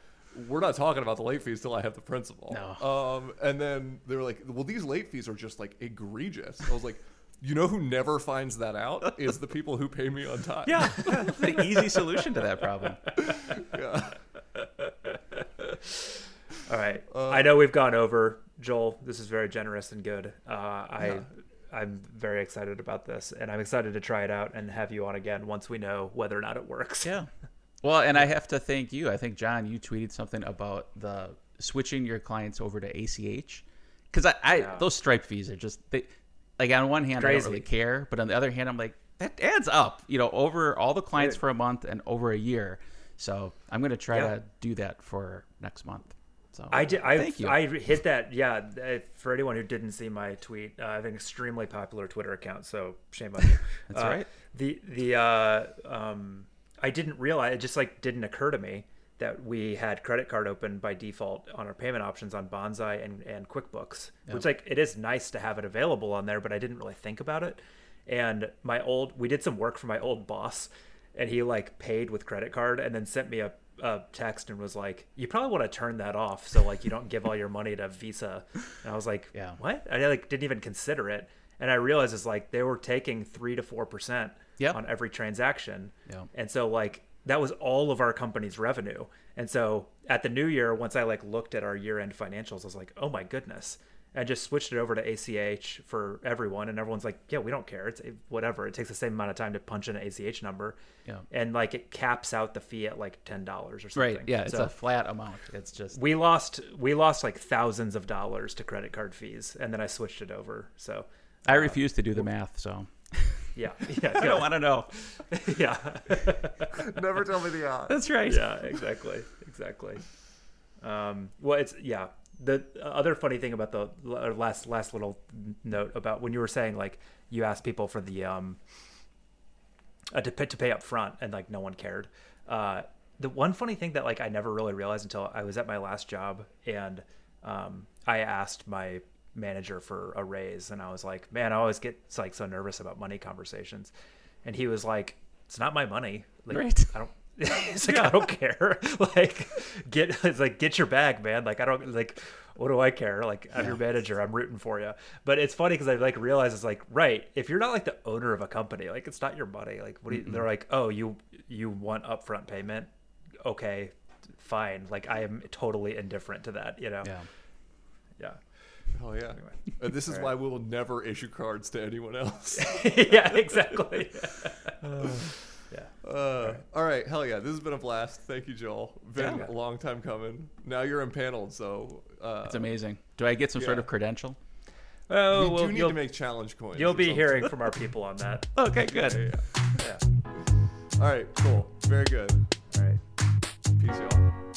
Speaker 1: we're not talking about the late fees till I have the principal.
Speaker 3: No.
Speaker 1: Um, and then they were like, well, these late fees are just like egregious. I was like, you know who never finds that out is the people who pay me on time.
Speaker 3: Yeah, the easy solution to that problem.
Speaker 1: Yeah.
Speaker 2: All right.
Speaker 1: Uh,
Speaker 2: I know we've gone over, Joel. This is very generous and good. Uh, I I'm very excited about this, and I'm excited to try it out and have you on again once we know whether or not it works.
Speaker 3: Yeah. Well, and I have to thank you. I think John, you tweeted something about the switching your clients over to ACH because I, I
Speaker 2: Yeah.
Speaker 3: those Stripe fees are just they like on one hand I don't really care, but on the other hand I'm like that adds up. You know, over all the clients
Speaker 2: Yeah.
Speaker 3: for a month and over a year. So I'm gonna try
Speaker 2: Yeah.
Speaker 3: to do that for next month. So
Speaker 2: I did. I,
Speaker 3: thank you.
Speaker 2: I hit that. Yeah. uh, For anyone who didn't see my tweet, uh, I have an extremely popular Twitter account, so shame on you.
Speaker 3: That's
Speaker 2: Uh,
Speaker 3: right.
Speaker 2: The the uh, um, I didn't realize it just like didn't occur to me that we had credit card open by default on our payment options on Bonsai and, and QuickBooks, which like it is nice to have it available on there, but I didn't really think about it. And my old, we did some work for my old boss, and he like paid with credit card and then sent me a, a text and was like, "You probably want to turn that off so like you don't give all your money to Visa." And I was like,
Speaker 3: Yeah.
Speaker 2: what?" I like didn't even consider it, and I realized it's like they were taking three to four percent
Speaker 3: Yep.
Speaker 2: on every transaction.
Speaker 3: Yeah.
Speaker 2: And so like that was all of our company's revenue. And so at the new year, once I like looked at our year end financials, I was like, oh my goodness. And just switched it over to ACH for everyone. And everyone's like, yeah, we don't care. It's whatever. It takes the same amount of time to punch in an ACH number.
Speaker 3: Yeah.
Speaker 2: And like it caps out the fee at like ten dollars or something.
Speaker 3: Right. Yeah. It's
Speaker 2: So
Speaker 3: a flat amount. It's just
Speaker 2: we lost we lost like thousands of dollars to credit card fees, and then I switched it over. So
Speaker 3: I refuse to do the math, so
Speaker 2: yeah, yeah,
Speaker 3: I don't want to know.
Speaker 2: yeah,
Speaker 1: Never tell me the odds.
Speaker 3: That's right.
Speaker 2: yeah, exactly, exactly. Um, well, it's yeah. The other funny thing about the last last little note about when you were saying like you asked people for the um uh, to pay, to pay up front and like no one cared. Uh, the one funny thing that like I never really realized until I was at my last job and um, I asked my manager for a raise and I was like, man, I always get like so nervous about money conversations, and he was like, it's not my money. Like,
Speaker 3: Right.
Speaker 2: I don't. it's like I don't care. like get it's like get your bag, man. Like I don't like what do I care? Like I'm your manager. I'm rooting for you. But it's funny because I like realize it's like right. If you're not like the owner of a company, like it's not your money. Like what do you, they're like? Oh, you you want upfront payment? Okay, fine. Like I am totally indifferent to that. You know?
Speaker 3: Yeah.
Speaker 2: Yeah.
Speaker 1: Oh yeah. And this is why we will never issue cards to anyone else.
Speaker 2: yeah. Exactly. Uh, yeah.
Speaker 1: Uh, all right, hell yeah, this has been a blast. Thank you, Joel. Been
Speaker 2: Yeah.
Speaker 1: a long time coming. Now you're impaneled, so uh,
Speaker 3: It's amazing. Do I get some sort of credential?
Speaker 2: Oh,
Speaker 1: we
Speaker 2: well,
Speaker 1: do need
Speaker 2: you'll,
Speaker 1: to make challenge coins.
Speaker 2: you'll be
Speaker 1: something.
Speaker 2: hearing from our people on that.
Speaker 3: Okay, good.
Speaker 1: Yeah.
Speaker 2: Yeah.
Speaker 1: All right, cool. Very good.
Speaker 2: All right.
Speaker 1: Peace, y'all.